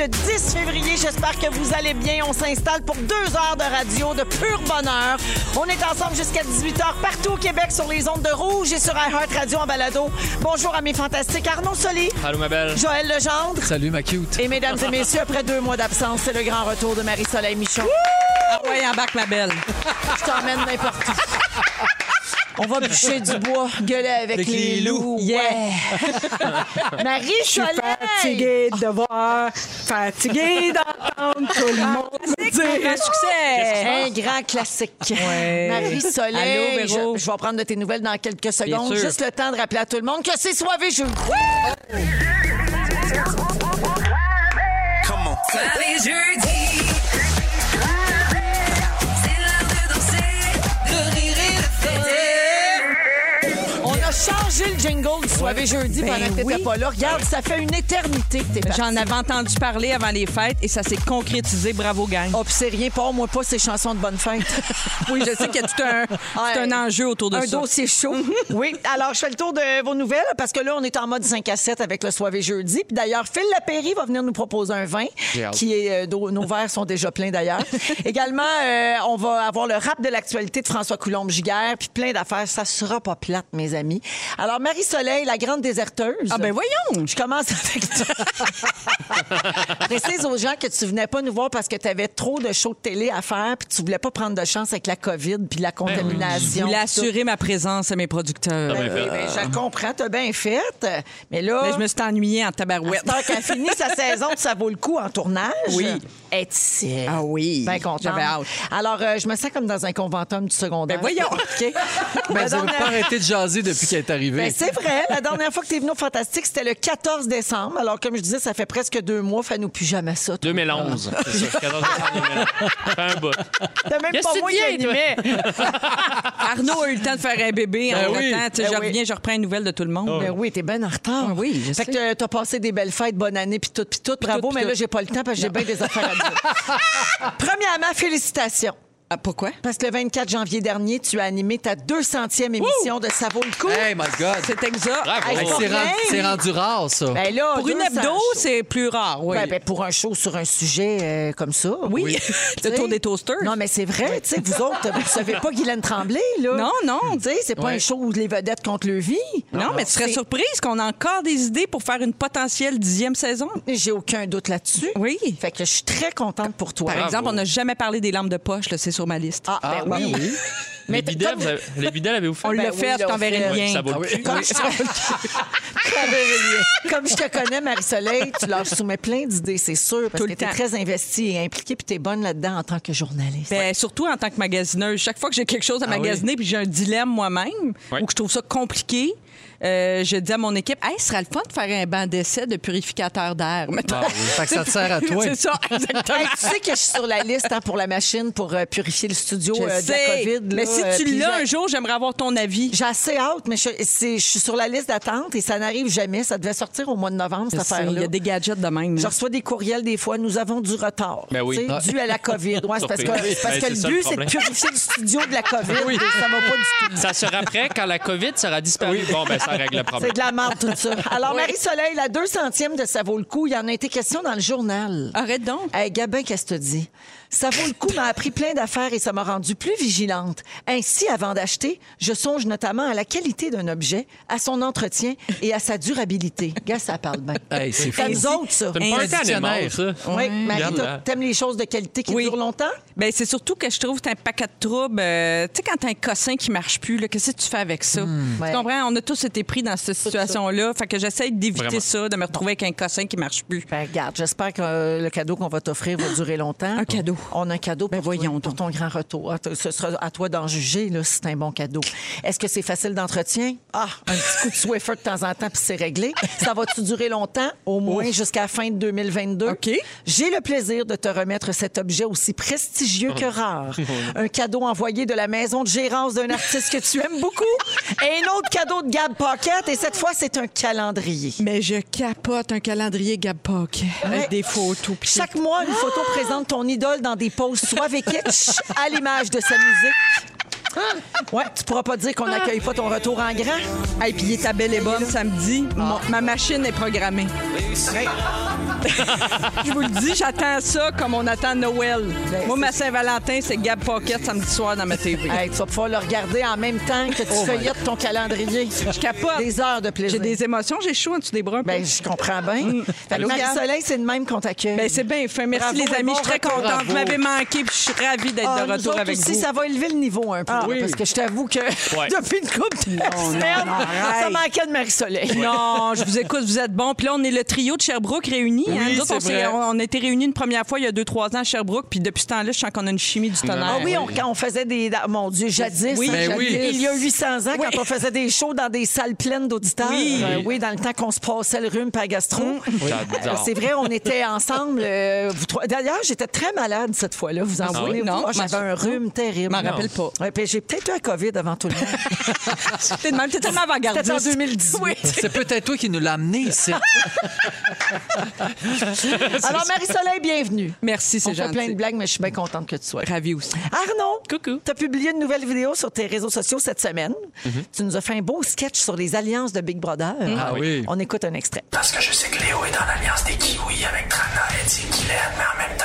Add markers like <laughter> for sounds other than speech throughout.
Le 10 février, j'espère que vous allez bien. On s'installe pour deux heures de radio de pur bonheur. On est ensemble jusqu'à 18h partout au Québec sur les ondes de rouge et sur iHeart Radio en balado. Bonjour à mes fantastiques Arnaud Soli, Allô, ma belle. Joël Legendre. Salut, ma cute. Et mesdames et messieurs, après deux mois d'absence, c'est le grand retour de Marie-Soleil Michon. Ah ouais, embarque ma belle. Je t'emmène n'importe où. On va bûcher du bois, gueuler avec, Avec les, les loups. loups. Yeah! <laughs> Marie-Soleil! fatiguée de voir, fatiguée d'entendre tout le monde dire. Un succès. Un grand classique. Marie-Soleil, Allô, Véro? je, je vais prendre de tes nouvelles dans quelques secondes. Juste le temps de rappeler à tout le monde que c'est soivé jeudi. Come on. On a changé le jingle du soivé jeudi pendant que t'étais Ben oui. pas là. Regarde, ça fait une éternité que t'es parti. J'en avais entendu parler avant les fêtes et ça s'est concrétisé. Bravo, gang. Oh, pis c'est rien, pas moi pas ces chansons de bonne fête. <laughs> Oui, je sais qu'il y a tout un, tout un enjeu autour de un ça. Mhm. dossier chaud. <laughs> oui, alors je fais le tour de vos nouvelles parce que là, on est en mode 5 à 7 avec le soivé jeudi. Puis d'ailleurs, Phil Lapéry va venir nous proposer un vin J'ai hâte. qui est... euh, nos verres sont déjà pleins d'ailleurs. <laughs> Également, euh, on va avoir le rap de l'actualité de François Coulombe-Giguère puis plein d'affaires. Ça sera pas plate, mes amis. Alors, Marie-Soleil, la grande déserteuse. Ah ben voyons. Je commence avec toi. <laughs> Précise aux gens que tu venais pas nous voir parce que tu avais trop de shows de télé à faire puis tu voulais pas prendre de chance avec la COVID puis la Je contamination. voulais tout. assurer ma présence à mes producteurs. Ben oui, ben, je le comprends, t'as bien fait. Mais là, Mais je me suis ennuyée en tabarouette. tant qu'elle finit sa saison, ça vaut le coup en tournage. Oui. Ah oui. Bien contente. J'avais hâte. Alors, euh, je me sens comme dans un conventum du secondaire. Ben voyons. <laughs> OK? <laughs> Ben, La vous n'avez dernière- pas arrêté de jaser depuis qu'elle est arrivée. Ben, c'est vrai. La dernière fois que tu es venu au Fantastique, c'était le 14 décembre. Alors, comme je disais, ça fait presque deux mois. Fais-nous plus jamais ça. toi. 2011. <laughs> C'est ça. 14 décembre 2011. Ça fait un bout. Même pas moi qui animais. Arnaud a eu le temps de faire un bébé Ben en oui. temps. Tu sais, Ben je oui. reviens, je reprends une nouvelle de tout le monde. Ben oui, t'es bien en retard. Ah oui, je Fait sais. que t'as passé des belles fêtes, bonne année, puis tout, puis tout. Bravo, mais là, j'ai pas le temps parce que j'ai bien des affaires à. Premièrement, félicitations. Ah, pourquoi? Parce que le 24 janvier dernier, tu as animé ta 200e émission de Ça vaut le coup. Hey, my God. C'est exact. Bravo. Hey, Hey, pas c'est rendu, c'est rendu rare, ça. Ben là, Pour une 200 hebdo, shows. c'est plus rare, oui. Ben, ben, pour un show sur un sujet euh, comme ça. oui. <laughs> Le tour des toasters. Non, mais c'est vrai, tu sais, vous autres, vous savez pas Guylaine Tremblay, là. Non, non. Tu sais, c'est pas Ouais. un show où les vedettes contre le vie. Non, mais tu serais surprise qu'on a encore des idées pour faire une potentielle dixième saison. J'ai aucun doute là-dessus. Oui. Fait que je suis très contente pour toi. Par exemple, on n'a jamais parlé des lampes de poche, là, c'est sur ma liste. Ah, ben Ah, oui. oui. <laughs> Mais Les bidets, comme- vous avez- les <laughs> bidets, l'avez-vous fait? on ben l'a oui, fait, je là, on t'enverrai fait- le lien. Ça vaut Ah le oui. cul. Comme je, <laughs> Comme je te connais, Marie-Soleil, tu leur soumets plein d'idées, c'est sûr, parce Tout que tu es très investie et impliquée, puis tu es bonne là-dedans en tant que journaliste. Ben, surtout en tant que magasineuse. Chaque fois que j'ai quelque chose à Ah oui. magasiner puis j'ai un dilemme moi-même ou que je trouve ça compliqué, euh, je dis à mon équipe, hey, ce serait le fun de faire un banc d'essai de purificateur d'air. Ah oui. Fait que ça te sert à <laughs> toi. C'est ça, exactement. Hey, tu sais que je suis sur la liste hein, pour la machine pour euh, purifier le studio Je euh, de la sais. COVID. mais si tu l'as un jour, j'aimerais avoir ton avis. J'ai assez hâte, mais je, suis sur la liste d'attente et ça n'arrive jamais. Ça devait sortir au mois de novembre, cette sais, Il affaire-là. y a des gadgets de même. Je reçois des courriels des fois. Nous avons du retard. Ben oui. Tu sais, Dû à la COVID. Ouais, c'est parce que, parce Ben, que le but, c'est de purifier le studio de la COVID. et Ça va pas du tout. Ça sera prêt quand la COVID sera disparue. Bon, ben, ça règle le problème. C'est de la merde, tout ça. Alors, Marie-Soleil, la 200e de Ça vaut le coup, il y en a été question dans le journal. Arrête donc. Hey, Gabin, qu'est-ce que tu dis? Ça vaut le coup m'a appris plein d'affaires et ça m'a rendu plus vigilante. Ainsi, avant d'acheter, je songe notamment à la qualité d'un objet, à son entretien et à sa durabilité. Gars, ça parle bien. Hey, c'est fou. nous autres, ça? C'est une ça. Oui, Marie, t'aimes les choses de qualité qui Oui. durent longtemps? Ben, c'est surtout que je trouve que c'est un paquet de troubles. Euh, tu sais, quand t'as un cossin qui marche plus, qu'est-ce que tu fais avec ça? Tu Ouais. comprends? On a tous été pris dans cette situation-là. Fait que j'essaie d'éviter ça, de me retrouver avec un cossin qui marche plus. Ben, regarde, j'espère que euh, le cadeau qu'on va t'offrir va durer longtemps. Un cadeau. On a un cadeau pour, Ben, voyons toi, pour ton grand retour. Ce sera à toi d'en juger là, si c'est un bon cadeau. Est-ce que c'est facile d'entretien? Ah, un petit coup de Swiffer de temps en temps, puis c'est réglé. Ça va-tu durer longtemps? Au moins jusqu'à la fin de 2022. OK. J'ai le plaisir de te remettre cet objet aussi prestigieux que rare. <laughs> Un cadeau envoyé de la maison de gérance d'un artiste que tu aimes beaucoup. Et un autre cadeau de Gab Pocket. Et cette fois, c'est un calendrier. Mais je capote un calendrier Gab Pocket Ouais. avec des photos. Chaque mois, une photo présente ton idole dans des poses suaves et à l'image de sa musique. Ouais, tu pourras pas dire qu'on n'accueille pas ton retour en grand. tout. Hey, puis il est à belle et bonne samedi. Mon- ma machine est programmée. Je vous le dis, j'attends ça comme on attend Noël. Ben, Moi, ma Saint-Valentin, c'est Gab Pocket samedi soir dans ma TV. Hey, tu vas pouvoir le regarder en même temps que tu feuillettes ton calendrier. Je capote. Des heures de plaisir. J'ai des émotions, j'ai chaud en dessous des bras. un peu. Ben, je comprends bien. Fait que Allô, Gab? Marie-Soleil, c'est de même qu'on t'accueille. Ben, c'est bien. Merci, Bravo les et amis. bon je suis très retour. contente. Vous m'avez manqué, puis je suis ravie d'être Ah, de nous retour autres avec aussi, vous. ça va élever le niveau un peu. Oui. Parce que je t'avoue que <laughs> Ouais. depuis une couple de semaines, ça manquait de Marie-Soleil. <laughs> Non, je vous écoute, vous êtes bons. Puis là, on est le trio de Sherbrooke réunis. hein. Oui, Nous autres, c'est on, on, a été réunis une première fois il y a deux, trois ans à Sherbrooke. Puis depuis ce temps-là, je sens qu'on a une chimie du tonnerre. Ah oui, on, quand on faisait des. Mon Dieu, jadis. Oui. hein, Ben jadis. oui. Il y a 800 ans, quand on faisait des shows dans des salles pleines d'auditeurs. Oui. Euh, oui, dans le temps qu'on se passait le rhume par gastro. Euh, J'adore. C'est vrai, on était ensemble. euh, vous trois- D'ailleurs, j'étais très malade cette fois-là. Vous en Ah voulez oui? Non, J'avais un rhume terrible. Je m'en rappelle pas. Ouais, puis j'ai peut-être eu un COVID avant tout le monde. <laughs> T'es même, t'es tellement Peut-être en avant-gardiste. 2018. C'est peut-être toi qui nous l'as amené ici. <laughs> Alors, Marie-Soleil, bienvenue. Merci, c'est On fait gentil. plein de blagues, mais je suis bien contente que tu sois là. Ravi aussi. Arnaud, Coucou. tu as publié une nouvelle vidéo sur tes réseaux sociaux cette semaine. Mhm. Tu nous as fait un beau sketch sur les alliances de Big Brother. Ah oui. On écoute un extrait. Parce que je sais que Léo est dans l'alliance des Kiwis avec Trana, Eddie, Guylaine, mais en même temps,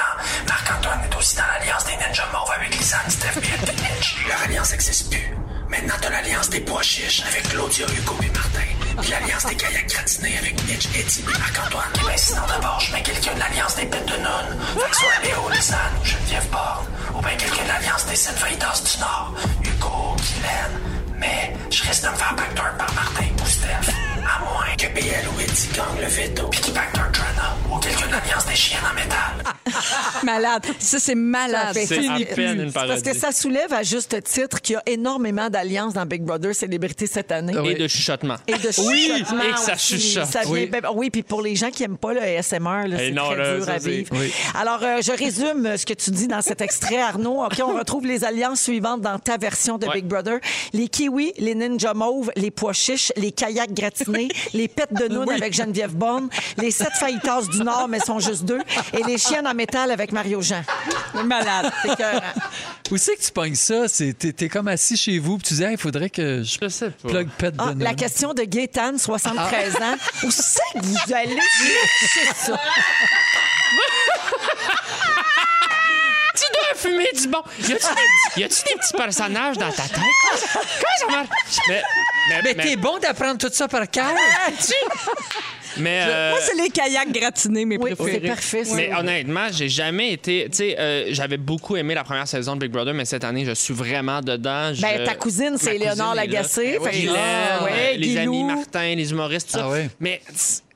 aussi dans l'alliance des Ninja Mauve avec Lisanne, Steph et Mitch. Leur <laughs> alliance n'existe plus. Maintenant, t'as l'alliance des pois chiches avec Claudia, Hugo et Martin. Puis l'alliance des kayaks gratinés avec Mitch, Eddie et Marc-Antoine. Eh ben sinon, d'abord, je mets quelqu'un de l'alliance des pètes de nonnes. Fait que soit Léo, Lisanne ou Geneviève Borne. Ou bien quelqu'un de l'alliance des sept du Nord. Hugo, Guylaine. Mais je risque de me faire backdoor par Martin ou Steph. À moins que BL ou Eddie gagne le veto puis qu'il backdoor Trana. Ou quelqu'un de l'alliance des chiens en métal. <laughs> Malade. Ça, c'est malade. fait C'est fini à peine une Parce parodie. que ça soulève à juste titre qu'il y a énormément d'alliances dans Big Brother Célébrité cette année. Et de chuchotement. Et de Oui, chuchotement et que ça aussi. chuchote. Ça vient- Oui. ben, oui, puis pour les gens qui n'aiment pas le ASMR, là, Eh c'est non, très là, dur ça, à c'est- vivre. Oui. Alors, euh, je résume euh, ce que tu dis dans cet extrait, Arnaud. OK, on retrouve les alliances suivantes dans ta version de Ouais. Big Brother. Les kiwis, les ninja mauves, les pois chiches, les kayaks gratinés, les pets de noun avec Geneviève Bonne, les sept fajitas du Nord, mais sont juste deux, et les chiennes en métal avec Mario Jean. Malade. C'est. Où c'est que tu pognes ça? C'est- T'es t'es comme assis chez vous, puis tu dis, il faudrait que je Je sais pas. plug pet de Ah, la noun. question de Gaétane, 73 ans. Où c'est que vous allez chercher ça? Tu dois fumer du bon. Y a-tu des, y a-tu des petits personnages dans ta tête? Comment ça marche? Mais, mais, Mais mais- t'es bon d'apprendre tout ça par cœur. <laughs> mais, euh, Moi, c'est les kayaks gratinés, mes Oui, c'est préférés. parfait. ça. mais honnêtement, j'ai jamais été. Tu sais, euh, j'avais beaucoup aimé la première saison de Big Brother, mais cette année, je suis vraiment dedans. Je- Ben, ta cousine, c'est Léonore. Lagacé. Ben Fait oui, Ah, les Guilou. amis Martin, les humoristes, tout ça. Ah ouais. Mais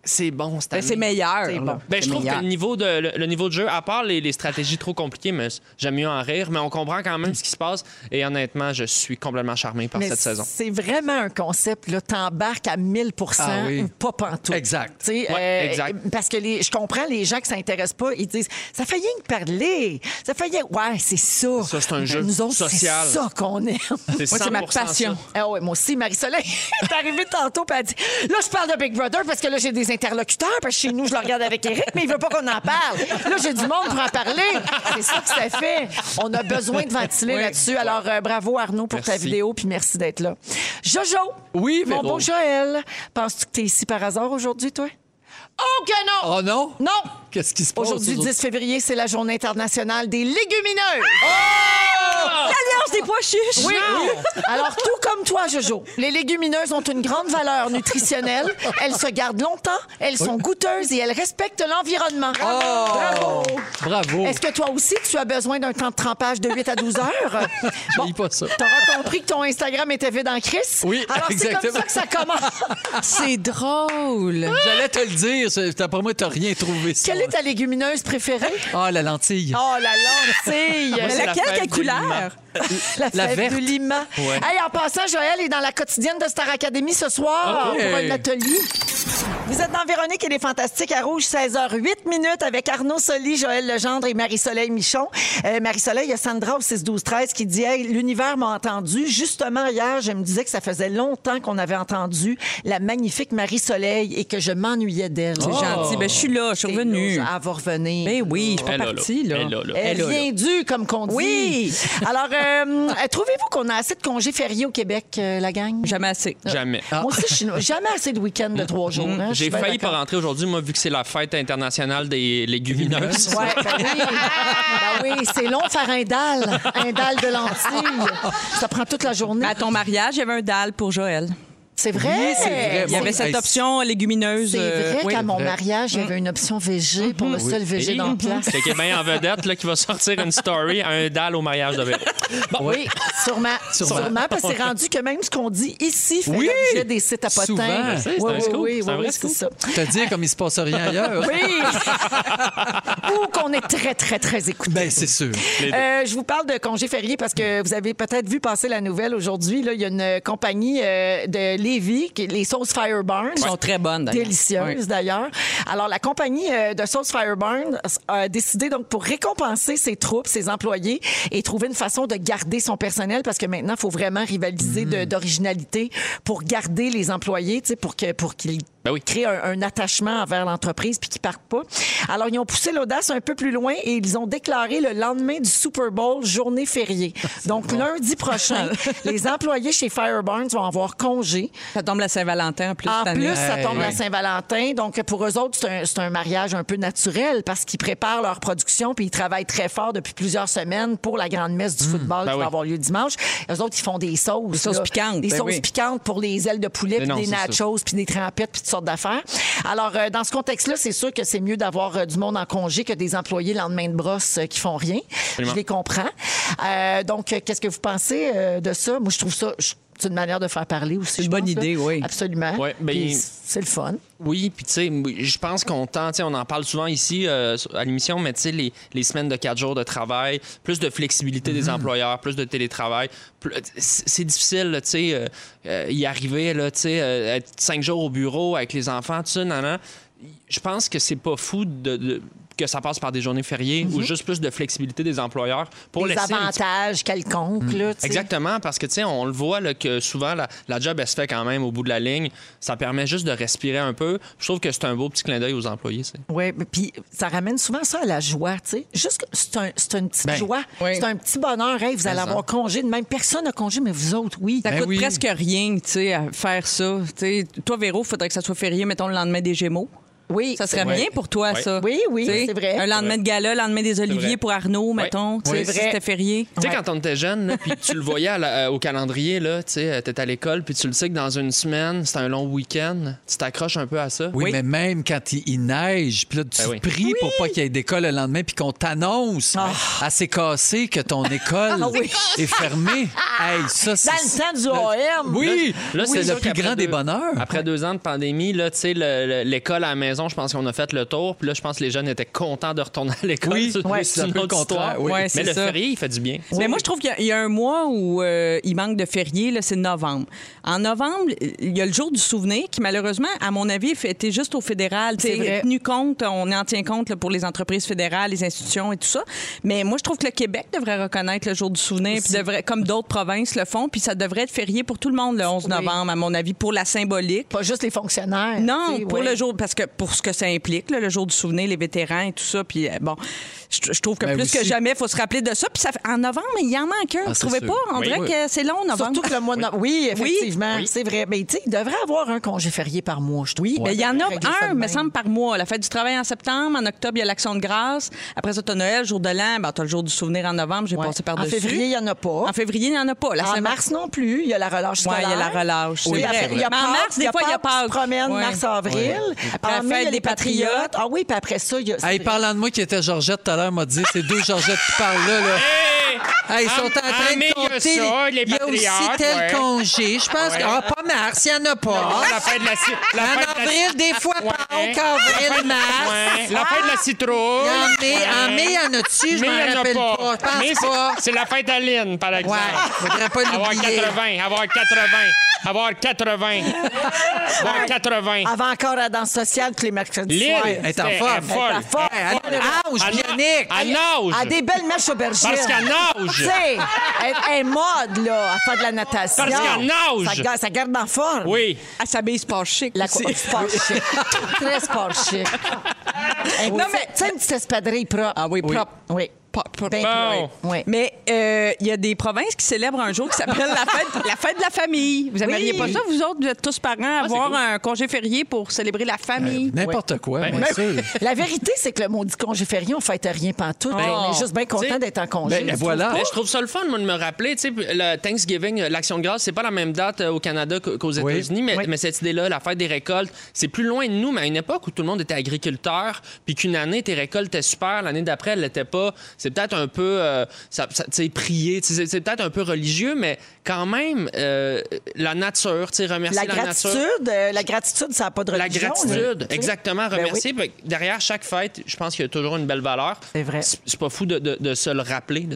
c'est bon cette Ben, année. c'est meilleur. C'est là. bon. Ben, je trouve meilleur. que le niveau, de, le, le niveau de jeu, à part les, les stratégies trop compliquées, mais j'aime mieux en rire, mais on comprend quand même ce qui se passe. Et honnêtement, je suis complètement charmé par Mais cette saison. C'est vraiment un concept, là, t'embarques à 1000 Ah oui. ou pas pantoute. Exact. Tu sais, Ouais, exact. Parce que les, je comprends les gens qui s'intéressent pas, ils disent ça fait rien que parler. Ça fait rien. Ouais, c'est ça. Ça, c'est un Ben, jeu Nous autres, social. c'est ça qu'on aime. C'est Moi, c'est ma 100% passion. Ah ouais, moi aussi, Marie-Soleil <laughs> est arrivée tantôt puis elle a dit Là, je parle de Big Brother parce que là, j'ai des interlocuteurs, parce que chez nous, je le regarde avec Eric, mais il veut pas qu'on en parle. Là, j'ai du monde pour en parler. C'est ça que ça fait. On a besoin de ventiler Oui. là-dessus. Alors, euh, bravo, Arnaud, pour ta vidéo, puis merci d'être là. Jojo! Oui, Mon Véro. beau Joël, penses-tu que tu es ici par hasard aujourd'hui, toi? Oh que non! Oh non? Non! Qu'est-ce qui se passe? Aujourd'hui, aujourd'hui? 10 février, c'est la journée internationale des légumineuses. Oh! L'alliance des pois chiches. Oui. Alors, tout comme toi, Jojo, les légumineuses ont une grande valeur nutritionnelle. Elles se gardent longtemps, elles sont goûteuses et elles respectent l'environnement. Bravo! Bravo. Est-ce que toi aussi, tu as besoin d'un temps de trempage de 8 à 12 heures? <laughs> Je pas ça. T'auras compris que ton Instagram était vide en crise? Oui, Alors, c'est comme ça que ça commence. <laughs> C'est drôle. J'allais te le dire. c'est- Après moi, t'as rien trouvé. ça. Quelle est ta légumineuse préférée? Ah, la lentille. Oh, la lentille! La Laquelle, quelle couleur? La, La fève verte. de Lima. Ouais. Hey, en passant, Joël est dans la quotidienne de Star Academy ce soir OK. pour un atelier. Vous êtes dans Véronique et les Fantastiques à Rouge, 16h08 minutes avec Arnaud Soli, Joël Legendre et Marie-Soleil Michon. Euh, Marie-Soleil, il y a Sandra au 6-12-13 qui dit hey, L'univers m'a entendu. Justement, hier, je me disais que ça faisait longtemps qu'on avait entendu la magnifique Marie-Soleil et que je m'ennuyais d'elle. C'est gentil. Ben, je suis là, je suis revenue. Elle va revenir. Ben oui, je suis pas là, partie, là. Elle est là, là. Elle Elle est là, vient due, comme qu'on dit? Oui. Alors, euh, trouvez-vous qu'on a assez de congés fériés au Québec, euh, la gang? Jamais assez. Jamais. Moi aussi, je suis jamais assez de week-end de trois jours. hein, J'ai failli pas rentrer aujourd'hui, moi, vu que c'est la fête internationale des légumineuses. Ouais, ben oui. <laughs> Ben oui, c'est long faire un dalle, un dalle de lentilles. Ça prend toute la journée. À ton mariage, il y avait un dalle pour Joël. C'est vrai. Oui, c'est vrai. Il y avait cette option légumineuse. C'est euh, vrai oui. qu'à mon vrai. mariage, il y avait une option VG pour le seul VG dans la place. C'est bien en vedette là, qui va sortir une story, un dalle au mariage de Véro. Oui, sûrement. Sûrement. Sûrement, parce que c'est rendu que même ce qu'on dit ici fait Oui. l'objet des sites à potins. Souvent. C'est un Oui, oui, scoop, oui, c'est un oui, c'est ça. Te dire comme il se passe rien ailleurs. Oui! <laughs> Ou qu'on est très, très, très écouté. Ben, c'est sûr. Euh, je vous parle de congés fériés parce que vous avez peut-être vu passer la nouvelle aujourd'hui. là. Il y a une compagnie euh, de Lévis, qui- les sauces Fireburn. Sont très bonnes, d'ailleurs. Délicieuses, d'ailleurs. Alors, la compagnie euh, de sauces Fireburn a décidé, donc, pour récompenser ses troupes, ses employés, et trouver une façon de garder son personnel parce que maintenant, il faut vraiment rivaliser de- d'originalité pour garder les employés, tu sais, pour que- pour qu'ils Ben oui. créent un, un attachement envers l'entreprise puis qu'ils partent pas. Alors, ils ont poussé l'audace un peu plus loin et ils ont déclaré le lendemain du Super Bowl journée fériée. Donc, lundi prochain, <laughs> les employés chez Fireburns vont avoir congé. Ça tombe la Saint-Valentin en plus. En cette année. plus, ça tombe ouais. la Saint-Valentin. Donc, pour eux autres, c'est un, mariage un peu naturel parce qu'ils préparent leur production puis ils travaillent très fort depuis plusieurs semaines pour la grande messe du football Ben qui oui. va avoir lieu dimanche. Eux autres, ils font des sauces. Des sauces là. piquantes, Des ben sauces oui. piquantes pour les ailes de poulet, puis des ça. nachos, puis des trempettes, puis toutes sortes d'affaires. Alors, euh, dans ce contexte-là, c'est sûr que c'est mieux d'avoir euh, du monde en congé que des employés lendemain de brosse euh, qui font rien. Je les comprends. Donc, qu'est-ce que vous pensez de ça? Moi, je trouve ça... je- C'est une manière de faire parler aussi. une je bonne pense, là. idée, oui. Absolument. Ouais, ben, c'est le fun. Oui, puis tu sais, je pense qu'on tend, tu sais, on en parle souvent ici euh, à l'émission, mais tu sais, les, les semaines de quatre jours de travail, plus de flexibilité des employeurs, plus de télétravail, plus- c'est c'est difficile, tu sais, euh, euh, y arriver, là, tu sais, euh, être cinq jours au bureau avec les enfants, tout ça, nan, nan. Je pense que c'est pas fou de, de- que ça passe par des journées fériées ou juste plus de flexibilité des employeurs pour laisser petit avantages quelconques, là, tu sais. Exactement, parce que, tu sais, on le voit là, que souvent, la, la job, elle se fait quand même au bout de la ligne. Ça permet juste de respirer un peu. Je trouve que c'est un beau petit clin d'œil aux employés. tu sais. Oui, puis ça ramène souvent ça à la joie, tu sais. Juste que c'est un, c'est une petite Ben, joie. oui. C'est un petit bonheur. Hey, vous allez avoir congé de même. Personne n'a congé, mais vous autres, oui. Ça Ben coûte oui. presque rien, tu sais, à faire ça. Tu sais, toi, Véro, il faudrait que ça soit férié, mettons, le lendemain des Gémeaux. Oui. Ça serait Ouais. bien pour toi, Ouais. ça. Oui, oui, c'est vrai. Un lendemain de gala, lendemain des Oliviers pour Arnaud, mettons. si C'est vrai. c'était férié. Tu sais, Ouais. quand on était jeune, puis tu le voyais la- euh, au calendrier, là, tu sais, t'es à l'école, puis tu le sais que dans une semaine, c'est un long week-end, tu t'accroches un peu à ça. Oui, mais même quand il, il neige, puis là, tu Ben oui. pries pour pas qu'il y ait d'école le lendemain, puis qu'on t'annonce Ah. assez cassé que ton <laughs> école est fermée. Hey, ça, c'est... Dans le temps du OM. Oui, Là, c'est le plus grand des bonheurs. Après deux ans de pandémie, là, tu sais, le- le- l'école à la maison, je pense qu'on a fait le tour. Puis là, je pense que les jeunes étaient contents de retourner à l'école. Oui, C'est- ouais, un peu le oui. Ouais, Mais le ça. férié, il fait du bien. Mais moi, je trouve qu'il y a- il y, a un mois où euh, il manque de férié, là, c'est novembre. En novembre, il y a le jour du souvenir qui, malheureusement, à mon avis, est fêté juste au fédéral. C'est tenu compte, on en tient compte là, pour les entreprises fédérales, les institutions et tout ça. Mais moi, je trouve que le Québec devrait reconnaître le jour du souvenir, puis devrait, comme d'autres provinces le font, puis ça devrait être férié pour tout le monde le 11 Oui. novembre, à mon avis, pour la symbolique. Pas juste les fonctionnaires. Non, pour ouais. le jour, parce que pour ce que ça implique, le jour du souvenir, les vétérans et tout ça, puis euh, bon, je trouve que Ben plus aussi. que jamais, il faut se rappeler de ça. Puis ça fait- en novembre, il y en manque un. Ah, Vous trouvez sûr. pas? On Oui. dirait Oui. que c'est long, novembre. Surtout que le mois de novembre. Oui, effectivement, c'est vrai. Mais tu sais, il devrait avoir un congé férié par mois, je trouve. Oui, mais il y en a un, me semble, par mois. La fête du travail en septembre. En octobre, il y a l'Action de grâce. Après ça, tu as Noël, jour de l'an. Ben, tu as le jour du souvenir en novembre. J'ai Ouais. passé En par-dessus. février, il n'y en a pas. En février, il n'y en a pas. La En mars non plus, il y a la relâche Ouais, scolaire. il y a la relâche. Oui, en mars, des fois, il y a pas. promène, mars-avril. Après En fête il y a des les patriotes. Ah oui, puis après ça, il y a... Parlant de moi qui était Georgette tout à l'heure, m'a dit c'est deux Georgettes qui parlent là. là. Hey, ils sont en train ah, mais de il y a compter. ça, les il y a aussi tel ouais. congé. Je pense que. Ah, pas mars, il n'y en a pas. La fête de la, ci- la En fête de la- avril, des fois, Ouais. Pâques, avril, mars. Ouais. La fête de la citrouille. Il y en mai, en mai, il y en a-tu? Je Mais m'en en rappelle pas. pas. Je Mais pense c'est- pas. C'est la fête à Lynn, par exemple. Ouais, faudrait pas Avoir l'oublier. 80, avoir 80, avoir 80, avoir 80. Avant encore la danse sociale tous les mercredis Lynn, soirs. Elle est en c'était- forme. elle est folle. Elle est Hey, elle nage, Elle-. À des belles mèches aubergines. Parce qu'elle nage. Tu sais, elle, elle est mode, là, à faire de la natation. Parce qu'elle nage. Ça, garde- ça garde en forme. Oui. Elle s'habille sport chic. La aussi. sport chic. Très sport chic. Non, mais- Tu sais, une petite espadrille propre. Ah oui, propre. Oui. Ben Bon. propre. Oui. Mais euh, il y a des provinces qui célèbrent un jour qui s'appelle la fête, la fête de la famille. Vous n'aimeriez pas ça, vous autres? Vous êtes tous parents, avoir cool. un congé férié pour célébrer la famille? N'importe quoi, Ben, moi, sûr. <laughs> La vérité, c'est que le maudit congé férié, on fête rien pantoute. Ben, on est juste bien content d'être en congé. ben, voilà. je trouve ça le fun, moi, de me rappeler. Tu sais, le Thanksgiving, euh, l'Action de grâce, c'est pas la même date euh, au Canada qu'au- qu'aux Oui. États-Unis, mais, Oui. mais cette idée-là, la fête des récoltes, c'est plus loin de nous, mais à une époque où tout le monde était agriculteur, puis qu'une année, tes récoltes étaient super, l'année d'après, elles l'étaient pas. C'est peut-être un peu, euh, ça, ça- prier, c'est peut-être un peu religieux, mais quand même, euh, la nature, tu remercier La la, nature. gratitude, euh, la gratitude, ça n'a pas de La religion. gratitude, là. Tu sais? exactement, Ben remercier. Que Derrière chaque fête, je pense qu'il y a toujours une belle valeur. C'est vrai. C'est pas fou de, de- de se le rappeler. de-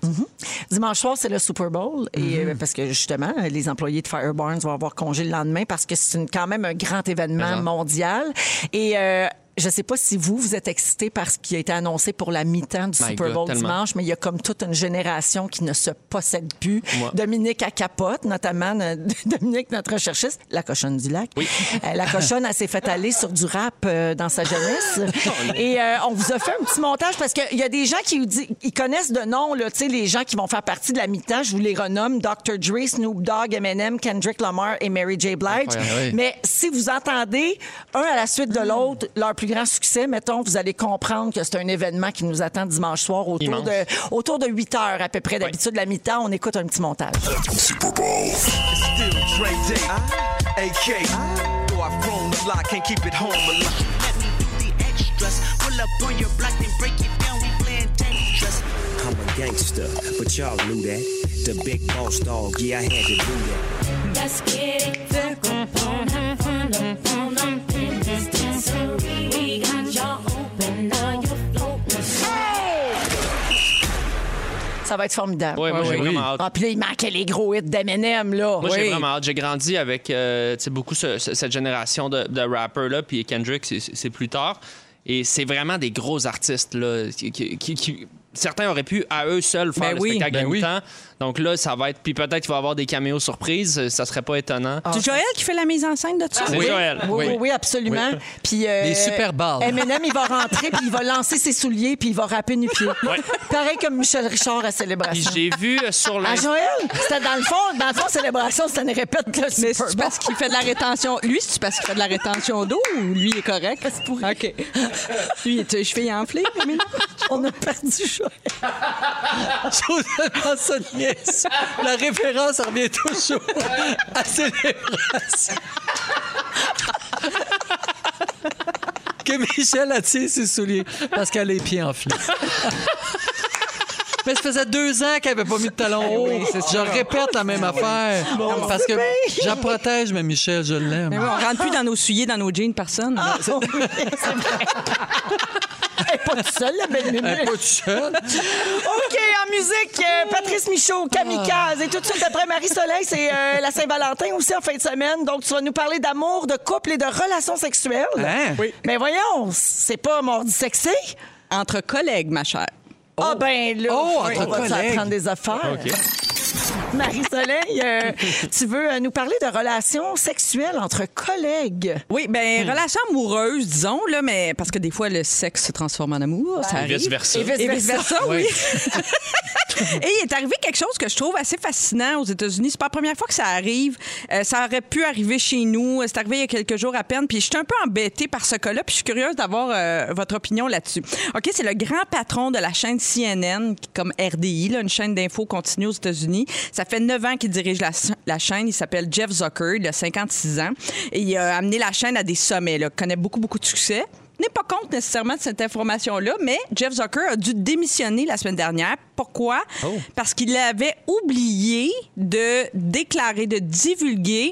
Dimanche soir, c'est le Super Bowl. Et Mhm. euh, parce que justement, les employés de Firebarns vont avoir congé le lendemain parce que c'est quand même un grand événement mondial. Et euh, je sais pas si vous, vous êtes excités par ce qui a été annoncé pour la mi-temps du My Super Bowl dimanche, mais il y a comme toute une génération qui ne se possède plus. Moi. Dominique à capote, notamment euh, <laughs> Dominique, notre recherchiste, la cochonne du lac. Oui. Euh, la cochonne, elle s'est fait aller sur du rap euh, dans sa jeunesse. <laughs> Et euh, on vous a fait un petit montage parce qu'il y a des gens qui ils connaissent de nom, là, tu sais, les gens qui vont faire partie de la mi-temps. Je vous les renomme Dr. Dre, Snoop Dogg, Eminem, Kendrick Lamar et Mary J. Blige. Oui. Mais si vous entendez un à la suite de l'autre leur plus grand succès, mettons, vous allez comprendre que c'est un événement qui nous attend dimanche soir autour Immense. de, autour de 8 heures à peu près. D'habitude, la mi-temps, on écoute un petit montage. I'm a gangster, but y'all knew that. The big boss dog, yeah, I had to do that. Let's get it Ça va être formidable. Ouais, moi, j'ai oui. vraiment hâte. Ah, puis là, il manquait les gros hits d'Eminem, là. Moi, j'ai Oui. vraiment hâte. J'ai grandi avec euh, tu sais, beaucoup ce- ce- cette génération de, de rappers-là, puis Kendrick, c'est- c'est c'est plus tard. Et c'est vraiment des gros artistes, là, qui, qui- qui- qui- certains auraient pu, à eux seuls, faire Ben le oui. spectacle Ben oui. mi-temps. Donc là, ça va être... Puis peut-être qu'il va y avoir des caméos surprises. Ça serait pas étonnant. C'est Joël qui fait la mise en scène de ça? C'est Joël. Oui, oui, Oui. oui, absolument. Puis, euh, Les super balles. Eminem, il va rentrer, puis il va lancer ses souliers, puis il va rapper nu-pied. Pareil comme Michel Richard à Puis Célébration. j'ai vu euh, sur Ah, l'Insta... Joël, c'était dans le fond, dans le fond, Célébration, c'était une répète de Mais c'est parce qu'il fait de la rétention? Lui, c'est parce qu'il fait de la rétention d'eau ou lui est correct? OK. <laughs> Lui, il est les cheveux enflées, mais non. On a perdu Joël. <laughs> Ça La référence revient toujours à célébration. que Michel a tiré ses souliers parce qu'elle a les pieds enflés. Mais ça faisait deux ans qu'elle n'avait pas mis de talons hauts. je répète la même affaire. parce que j'en protège, mais Michel, je l'aime. Mais oui, on rentre plus dans nos souliers, dans nos jeans, personne. Ah, c'est vrai. <laughs> Elle est pas toute seule, la belle Elle est Mémé. pas toute seule. OK, en musique, euh, Patrice Michaud, Kamikaze. Et tout de suite après Marie-Soleil, c'est euh, la Saint-Valentin aussi en fin de semaine. Donc, tu vas nous parler d'amour, de couple et de relations sexuelles. Hein? Oui. Mais voyons, c'est pas mordi sexy? Entre collègues, ma chère. Ah ben là, Oh, on va apprendre des affaires? Marie-Soleil, euh, tu veux euh, nous parler de relations sexuelles entre collègues? Oui, ben relation amoureuse, disons, là, mais parce que des fois, le sexe se transforme en amour, ça Et arrive. vice-versa. Et Et vice-versa, oui. Oui. <laughs> Et il est arrivé quelque chose que je trouve assez fascinant aux États-Unis. C'est pas la première fois que ça arrive. Euh, ça aurait pu arriver chez nous. C'est arrivé il y a quelques jours à peine. Puis je suis un peu embêtée par ce cas-là. Puis je suis curieuse d'avoir euh, votre opinion là-dessus. OK, c'est le grand patron de la chaîne CNN, comme RDI, là, une chaîne d'infos continue aux États-Unis. Ça fait neuf ans qu'il dirige la, la chaîne. Il s'appelle Jeff Zucker. Il a 56 ans. Et il a amené la chaîne à des sommets. Là. Il connaît beaucoup, beaucoup de succès n'est pas compte nécessairement de cette information-là, mais Jeff Zucker a dû démissionner la semaine dernière. Pourquoi? Parce qu'il avait oublié de déclarer, de divulguer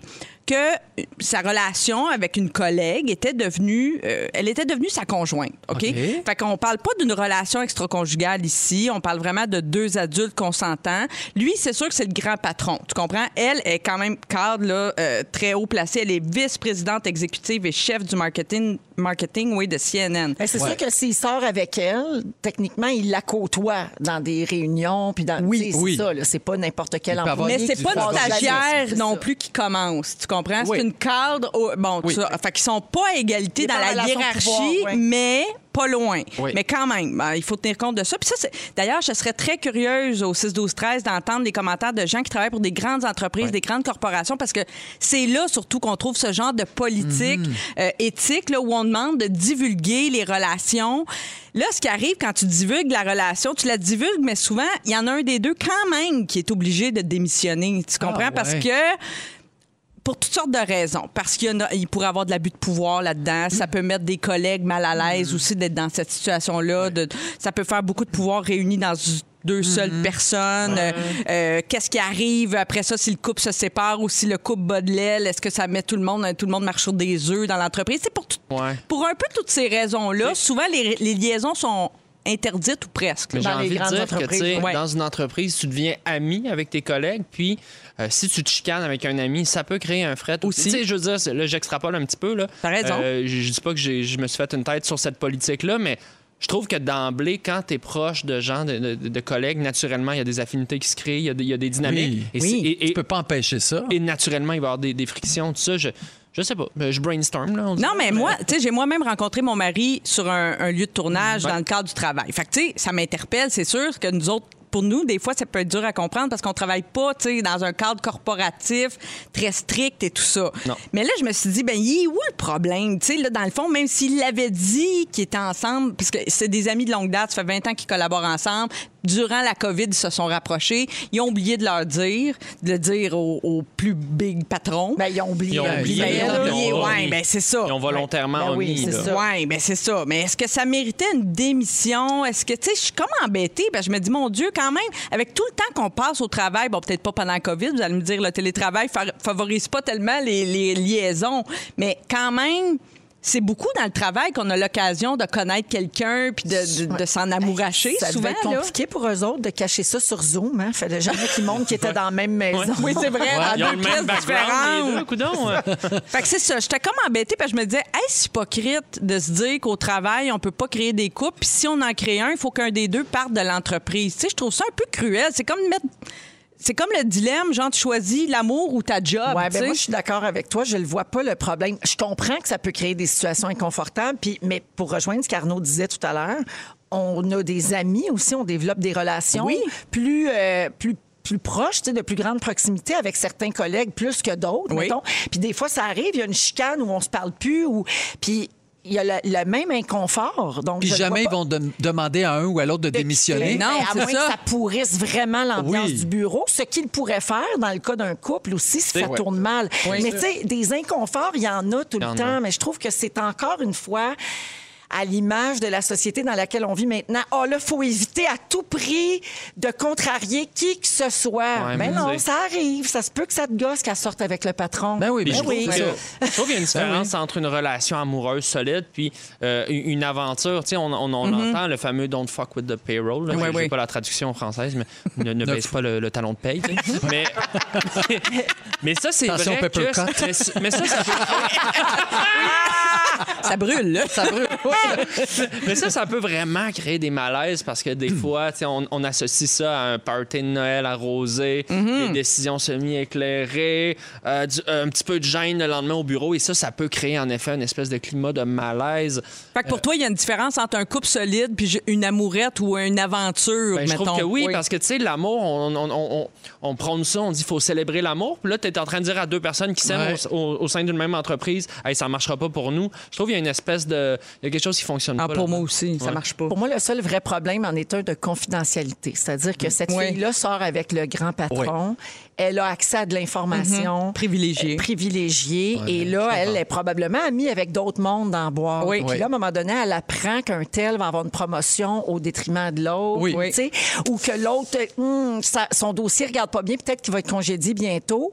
que euh, sa relation avec une collègue était devenue, euh, elle était devenue sa conjointe, OK? OK. Fait qu'on parle pas d'une relation extra-conjugale ici, on parle vraiment de deux adultes consentants. Lui, c'est sûr que c'est le grand patron, tu comprends? Elle est quand même cadre là, euh, très haut placée, elle est vice-présidente exécutive et chef du marketing, marketing oui, de CNN. Ben, c'est sûr que s'il sort avec elle, techniquement, il la côtoie dans des réunions. Puis dans, Oui. sais, c'est Oui. ça, là, c'est pas n'importe quel employé. Mais c'est pas une stagiaire non plus qui commence, tu comprends? Oui. C'est une cadre. au- bon, Oui. ça, fait qu'ils sont pas à égalité dans la hiérarchie, pouvoir, ouais. mais pas loin. Oui. Mais quand même, ben, il faut tenir compte de ça. Puis ça, c'est- d'ailleurs, je serais très curieuse au 6 12 13 d'entendre des commentaires de gens qui travaillent pour des grandes entreprises, des grandes corporations, parce que c'est là surtout qu'on trouve ce genre de politique euh, éthique là, où on demande de divulguer les relations. Là, ce qui arrive quand tu divulgues la relation, tu la divulgues, mais souvent, il y en a un des deux quand même qui est obligé de démissionner. Tu comprends? ouais. Parce que pour toutes sortes de raisons. Parce qu'il y en a- il pourrait avoir de l'abus de pouvoir là-dedans. Ça peut mettre des collègues mal à l'aise aussi d'être dans cette situation-là. De- Ça peut faire beaucoup de pouvoir réunis dans deux seules personnes. Euh, euh, Qu'est-ce qui arrive après ça si le couple se sépare ou si le couple bat de l'aile? Est-ce que ça met tout le monde, tout le monde marche sur des œufs dans l'entreprise? C'est pour, tout- Ouais. pour un peu toutes ces raisons-là. Souvent, les, les liaisons sont interdites ou presque. Mais j'ai envie de dire que, tu entreprises, sais, ouais. dans une entreprise, tu deviens ami avec tes collègues, puis euh, si tu te chicanes avec un ami, ça peut créer un fret. Aussi. Tu sais, je veux dire, là, j'extrapole un petit peu. Là. T'as raison. Euh, je, je dis pas que je me suis fait une tête sur cette politique-là, mais je trouve que d'emblée, quand tu es proche de gens, de, de- de collègues, naturellement, il y a des affinités qui se créent, il y a des, il y a des dynamiques. Oui. Et, Oui. et- Tu peux pas empêcher ça. et naturellement, il va y avoir des, des frictions, tout ça. Je, je sais pas. Je brainstorm, là. on. Non, mais moi, tu sais, j'ai moi-même rencontré mon mari sur un, un lieu de tournage dans le cadre du travail. Fait que, tu sais, ça m'interpelle, c'est sûr que nous autres, pour nous, des fois, ça peut être dur à comprendre parce qu'on travaille pas, tu sais, dans un cadre corporatif très strict et tout ça. Non. Mais là, je me suis dit, ben, il est où le problème? Tu sais, là, dans le fond, même s'il l'avait dit qu'ils étaient ensemble, parce que c'est des amis de longue date, ça fait 20 ans qu'ils collaborent ensemble. Durant la COVID, ils se sont rapprochés. Ils ont oublié de leur dire, de le dire au, au plus big patron. Ben, ils ont oublié. Ils ont oublié. Ben, ils ont oublié, Ils ont ouais, ben, c'est ça. Ils ont volontairement Ben oui, c'est ça. Oui, ben c'est ça. Mais est-ce que ça méritait une démission? Est-ce que, tu sais, je suis comme embêtée. Ben, je me dis, mon Dieu, quand même, avec tout le temps qu'on passe au travail, bon, peut-être pas pendant la COVID, vous allez me dire, le télétravail fa- favorise pas tellement les, les liaisons. Mais quand même, c'est beaucoup dans le travail qu'on a l'occasion de connaître quelqu'un puis de, de- de s'en amouracher Ça souvent. devait être là. compliqué pour eux autres de cacher ça sur Zoom. Hein? Fallait jamais qu'ils montrent qu'ils étaient dans la même maison. Oui, c'est vrai, dans Ils ont deux le pièces deux, différentes. <laughs> Fait que c'est ça. J'étais comme embêtée parce que je me disais, est-ce hypocrite de se dire qu'au travail, on peut pas créer des couples, puis si on en crée un, il faut qu'un des deux parte de l'entreprise. Tu sais, je trouve ça un peu cruel. C'est comme mettre. C'est comme le dilemme, genre, tu choisis l'amour ou ta job. Ouais, tu ben moi, je suis d'accord avec toi. Je ne vois pas le problème. Je comprends que ça peut créer des situations inconfortables. Puis, mais pour rejoindre ce qu'Arnaud disait tout à l'heure, on a des amis aussi, on développe des relations Oui. plus, euh, plus plus de plus grande proximité avec certains collègues plus que d'autres, Oui. mettons. Puis des fois, ça arrive, il y a une chicane où on se parle plus, ou puis il y a le, même inconfort. Donc, Puis jamais ils vont de- demander à un ou à l'autre de démissionner. Non, Ben, à c'est moins ça. que ça pourrisse vraiment l'ambiance Oui. du bureau, ce qu'il pourrait faire dans le cas d'un couple aussi si ça Ouais. tourne mal. Oui. Mais tu sais, des inconforts, il y en a tout y le temps, a. mais je trouve que c'est encore une fois à l'image de la société dans laquelle on vit maintenant. Oh là, faut éviter à tout prix de contrarier qui que ce soit. Ouais, mais non, ça arrive. Ça se peut que ça te gosse qu'elle sorte avec le patron. Ben oui, ben je, trouve oui. que- je trouve qu'il y a une différence entre une relation amoureuse solide puis euh, une aventure. Tu sais, on, on- on entend le fameux Don't fuck with the payroll. là. Ouais. j'ai pas la traduction française, mais ne, <laughs> baisse pas le, le talon de paye. <laughs> mais, <laughs> mais ça, c'est vrai que... Mais, mais ça, ça. Ça brûle, là. Ça brûle. <laughs> Mais ça, ça peut vraiment créer des malaises parce que des fois, tu sais, on, on associe ça à un party de Noël arrosé, des décisions semi-éclairées, euh, un petit peu de gêne le lendemain au bureau. Et ça, ça peut créer en effet une espèce de climat de malaise. Fait que pour toi, il y a une différence entre un couple solide puis une amourette ou une aventure, Ben, je mettons. trouve que oui, parce que tu sais, l'amour, on, on, on, on- prône ça, on dit faut célébrer l'amour. Puis là, tu es en train de dire à deux personnes qui s'aiment Ouais. au, au- au sein d'une même entreprise, hey, ça marchera pas pour nous. Je trouve qu'il y a une espèce de. Il y a quelque chose qui fonctionne Ah, pas. pour moi aussi, ça Ouais. marche pas. Pour moi, le seul vrai problème en est un de confidentialité. C'est-à-dire que cette Oui. fille-là sort avec le grand patron. Elle a accès à de l'information. Privilégié. euh, privilégiée. et là, elle est probablement amie avec d'autres mondes dans bois. Oui. Puis là, à un moment donné, elle apprend qu'un tel va avoir une promotion au détriment de l'autre. Oui. tu sais, Ou que l'autre, hum, son dossier regarde pas bien, peut-être qu'il va être congédié bientôt.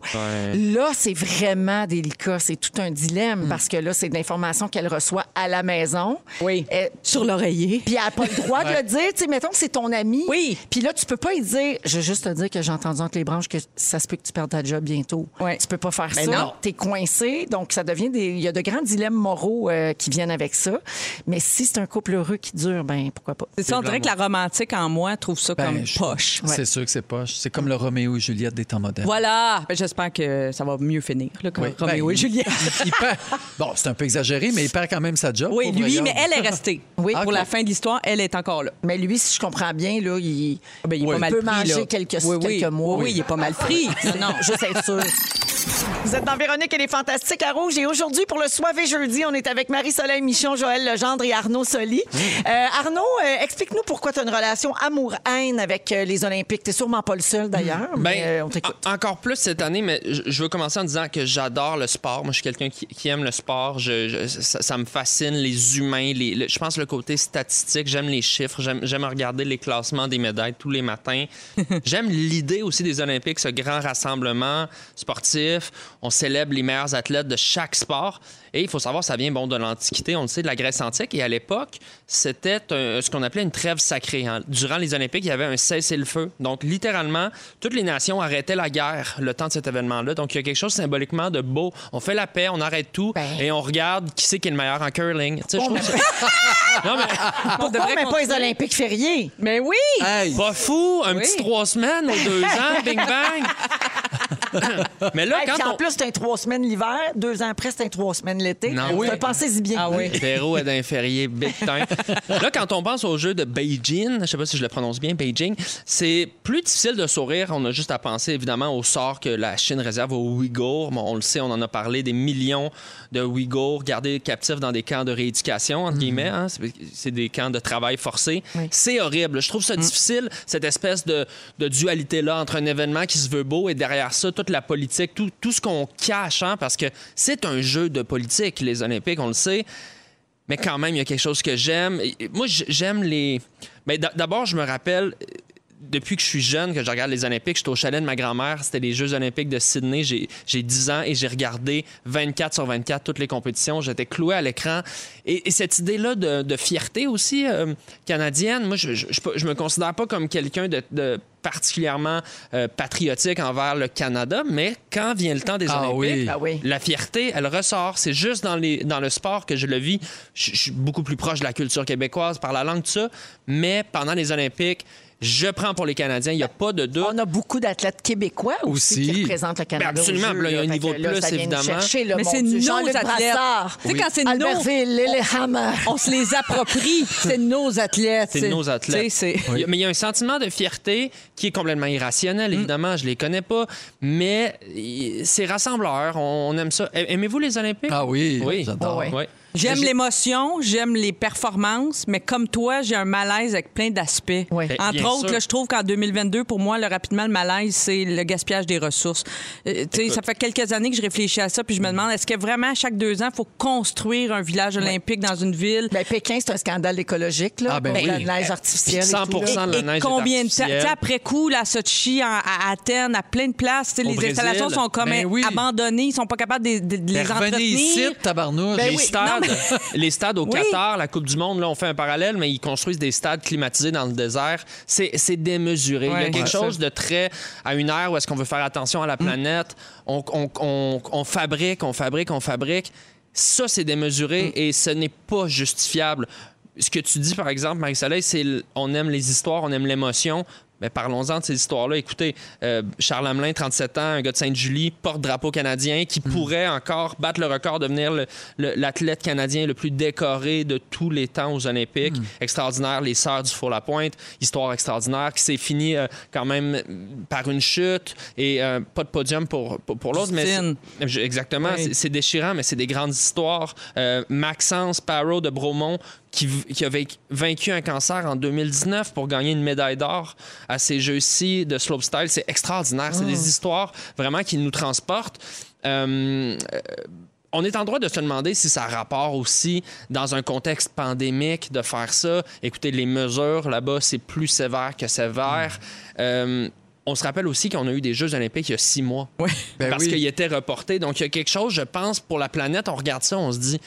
Là, c'est vraiment délicat. C'est tout un dilemme parce que là, c'est de l'information qu'elle reçoit à la maison. Oui. Elle- Sur l'oreiller. puis elle n'a pas le droit de <laughs> le dire. Tu sais, mettons que c'est ton ami. Oui. Puis là, tu peux pas lui dire, je veux juste te dire que j'ai entendu entre les branches que ça se peut que tu perdes ta job bientôt. Oui. Tu peux pas faire Ben ça. non. Tu es coincé. Donc, ça devient des. Il y a de grands dilemmes moraux euh, qui viennent avec ça. Mais si c'est un couple heureux qui dure, ben pourquoi pas? C'est ça, on dirait que la romantique en moi trouve ça Ben, comme je- poche. C'est sûr que c'est poche. C'est comme le Roméo et Juliette des temps modernes. Voilà. Ben, J'espère que ça va mieux finir, là, comme Oui. Roméo Ben, et Juliette. Il perd- <laughs> Bon, c'est un peu exagéré, mais il perd quand même sa job. Oui, lui, mais elle est restée. <laughs> Oui. Pour la fin de l'histoire, elle est encore là. Mais lui, si je comprends bien, là, il, Ah ben, il est Oui. pas mal peut pris, manger là. quelques, oui, oui. quelques mois. Oui, oui, il est pas mal pris. Non, non, juste être sûr. Vous êtes dans Véronique et les Fantastiques à Rouge. Et aujourd'hui, pour le Soivé jeudi, on est avec Marie-Soleil Michon, Joël Legendre et Arnaud Soli. Euh, Arnaud, euh, explique-nous pourquoi tu as une relation amour-haine avec euh, les Olympiques. Tu sûrement pas le seul, d'ailleurs, Ben, mais on t'écoute. en- encore plus cette année, mais je, veux commencer en disant que j'adore le sport. Moi, je suis quelqu'un qui, qui aime le sport. Je, je- ça, ça me fascine, les humains. Les, le- je pense le côté statistique. J'aime les chiffres. J'aime j'aime regarder les classements des médailles tous les matins. <laughs> j'aime l'idée aussi des Olympiques, ce grand rassemblement sportif. On célèbre les meilleurs athlètes de chaque sport. Et il faut savoir, ça vient bon de l'Antiquité, on le sait, de la Grèce antique. Et à l'époque, c'était un- ce qu'on appelait une trêve sacrée. hein. Durant les Olympiques, il y avait un cessez-le-feu. Donc, littéralement, toutes les nations arrêtaient la guerre le temps de cet événement-là. Donc, il y a quelque chose symboliquement de beau. On fait la paix, on arrête tout Ben. et on regarde qui c'est qui est le meilleur en curling. Tu sais, je trouve ça... <laughs> non, mais Pourquoi devrait mais pas les Olympiques fériés? Mais oui! Hey, pas fou, un Oui. petit trois semaines aux deux ans, <laughs> bing bang. <laughs> mais là, Hey, quand en on... plus, c'est un trois semaines l'hiver. Deux ans après, c'est un trois semaines l'été. Non. Oui. Pensez-y bien. Ah oui. Véro est d'un férié big time. <laughs> Là, quand on pense au jeu de Beijing, je sais pas si je le prononce bien, Beijing, c'est plus difficile de sourire. On a juste à penser évidemment au sort que la Chine réserve aux Ouïghours. Bon, on le sait, on en a parlé, des millions de Ouïghours gardés captifs dans des camps de rééducation, entre guillemets. hein. C'est- des camps de travail forcé. C'est horrible. Je trouve ça difficile, cette espèce de, de dualité-là entre un événement qui se veut beau et derrière toute la politique, tout, tout ce qu'on cache, hein, parce que c'est un jeu de politique, les Olympiques, on le sait. Mais quand même, il y a quelque chose que j'aime. Moi, j'aime les. Mais d'a- d'abord, je me rappelle, depuis que je suis jeune, que je regarde les Olympiques, j'étais au chalet de ma grand-mère. C'était les Jeux Olympiques de Sydney. J'ai j'ai 10 ans et j'ai regardé 24 sur 24 toutes les compétitions. J'étais cloué à l'écran. Et, et cette idée-là de, de fierté aussi euh, canadienne, moi, je, je, je, je me considère pas comme quelqu'un de, de particulièrement euh, patriotique envers le Canada, mais quand vient le temps des Ah Olympiques, oui. Ah oui. la fierté, elle ressort. C'est juste dans, les, dans le sport que je le vis. Je, je suis beaucoup plus proche de la culture québécoise par la langue, tout ça. Mais pendant les Olympiques, je prends pour les Canadiens. Il n'y a pas de doute. On a beaucoup d'athlètes québécois aussi, Aussi. qui représentent le Canada. Ben absolument. Jeux, Là, il y a un niveau de plus, évidemment. chercher, là, Mais c'est nos athlètes. Brassard. Tu sais, quand c'est nos- Lillehammer. On se les approprie. <laughs> C'est nos athlètes. C'est nos athlètes. Mais il y a un sentiment de fierté qui est complètement irrationnel, évidemment. Je les connais pas. Mais c'est rassembleur. On, on aime ça. Aimez-vous les Olympiques? Ah oui, Oui. j'adore. Ouais, ouais. Oui. J'aime J'ai- l'émotion, j'aime les performances, mais comme toi, j'ai un malaise avec plein d'aspects. Oui. Ben, Entre bien autres, là, je trouve qu'en 2022, pour moi, le, rapidement, le malaise, c'est le gaspillage des ressources. Euh, tu sais, ça fait quelques années que je réfléchis à ça, puis je me demande, est-ce que vraiment, chaque deux ans, il faut construire un village olympique dans une ville? Ben, Pékin, c'est un scandale écologique, là. Ah, ben oui. la neige artificielle. et 100 tout, là. de la Et neige est combien de temps? Après coup, là, à Sochi, en- à Athènes, à plein de places, tu sais, Au les Brésil. installations sont comme Ben oui. abandonnées, ils sont pas capables de, de- de les Ben, revenez ici, entretenir. tabarnouche. Ben les, oui, stades, <laughs> les stades au Oui. Qatar, la Coupe du Monde, là, on fait un parallèle, mais ils construisent des stades climatisés dans le désert. C'est démesuré. Il y a quelque Ouais. chose de très à une ère où est-ce qu'on veut faire attention à la planète. On, on- on- on fabrique, on fabrique, on fabrique. Ça, c'est démesuré et ce n'est pas justifiable. Ce que tu dis, par exemple, Marie-Soleil, c'est on aime les histoires, on aime l'émotion. Mais parlons-en de ces histoires-là. Écoutez, euh, Charles Hamelin, 37 ans, un gars de Sainte-Julie, porte-drapeau canadien, qui pourrait encore battre le record, devenir l'athlète canadien le plus décoré de tous les temps aux Olympiques. Extraordinaire, les Sœurs du Four-la-Pointe, histoire extraordinaire, qui s'est finie euh, quand même par une chute et euh, pas de podium pour, pour, pour l'autre. Exactement, Oui. c'est- déchirant, mais c'est des grandes histoires. Maxence Parrow de Bromont, qui, qui a vaincu- un cancer en 2019 pour gagner une médaille d'or à ces Jeux-ci de slopestyle, c'est extraordinaire. C'est des histoires vraiment qui nous transportent. Euh, euh, on est en droit de se demander si ça a rapport aussi dans un contexte pandémique de faire ça. Écoutez, les mesures là-bas, c'est plus sévère que sévère. Euh, on se rappelle aussi qu'on a eu des Jeux olympiques il y a six mois Ben parce oui. qu'il était reporté. Donc, il y a quelque chose, je pense, pour la planète, on regarde ça, on se dit,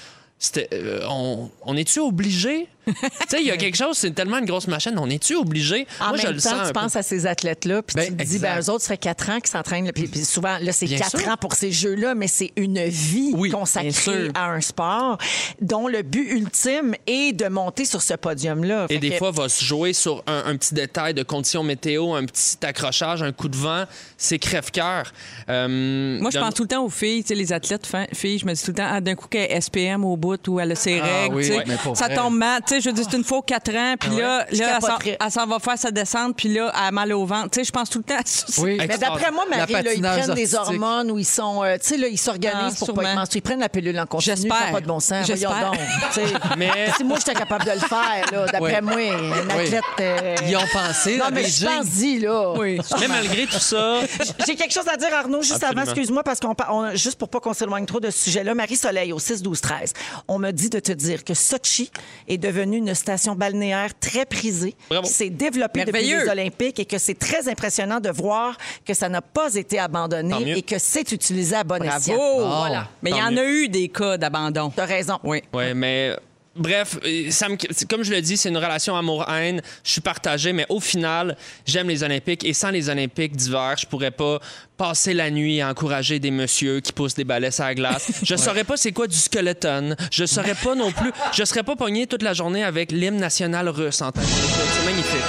on, on est-tu obligé? Tu sais, il y a quelque chose, c'est tellement une grosse machine, on est-tu obligé? En Moi, je même le temps, sens tu un peu. penses à ces athlètes-là, puis Ben, tu te dis, ben, eux autres, ça fait quatre ans qu'ils s'entraînent. Puis, puis souvent, là, c'est quatre sûr. ans pour ces jeux-là, mais c'est une vie Oui, consacrée à un sport dont le but ultime est de monter sur ce podium-là. Et Fait des que- fois, va se jouer sur un, un petit détail de conditions météo, un petit accrochage, un coup de vent. C'est crève-cœur. Euh, Moi, je pense tout le temps aux filles, tu sais, les athlètes filles. Je me dis tout le temps, ah, d'un coup, qu'elle est SPM au bout ou elle a ses Ah règles. oui, ouais, ça vrai. tombe mal. Tu sais, je veux dire, c'est une fois aux quatre ans, puis là, Je là elle s'en- capoterais. elle s'en va faire sa descente, puis là, elle a mal au ventre. Tu sais, je pense tout le temps à ça. Oui. Mais d'après moi, Marie, La là, ils patineuse prennent des artistique. hormones ou ils sont, euh, tu sais, là, ils s'organisent Ah, pour pas sûrement. être menstrués. Ils prennent la pilule en continu. J'espère. Ça n'a pas de bon sens. Voyons J'espère. donc. tu sais. <laughs> Mais- Si moi, j'étais capable de le faire, là, d'après moi, un Oui. athlète. euh, Ils ont pensé, Non, la mais je Beijing. pense, dit, là. Oui. Mais malgré tout ça, J'ai quelque chose à dire, Arnaud, juste Absolument. avant, excuse-moi, parce qu'on par- on- juste pour pas qu'on s'éloigne trop de ce sujet-là. Marie-Soleil, au 6, 12, 13, on me dit de te dire que Sochi est devenue une station balnéaire très prisée, Bravo. qui s'est développée depuis les Olympiques et que c'est très impressionnant de voir que ça n'a pas été abandonné et que c'est utilisé à bon escient. Voilà. Mais il y en mieux. a eu des cas d'abandon. T'as raison. Oui. Ouais, mais bref, euh, ça me- c'est- comme je le dis, c'est une relation amour-haine. Je suis partagé, mais au final, j'aime les Olympiques et sans les Olympiques d'hiver, je pourrais pas passer la nuit à encourager des messieurs qui poussent des balais à la glace. <laughs> Je saurais pas c'est quoi du skeleton. Je saurais pas non plus. Je serais pas pogné toute la journée avec l'hymne national russe en tête. C'est magnifique.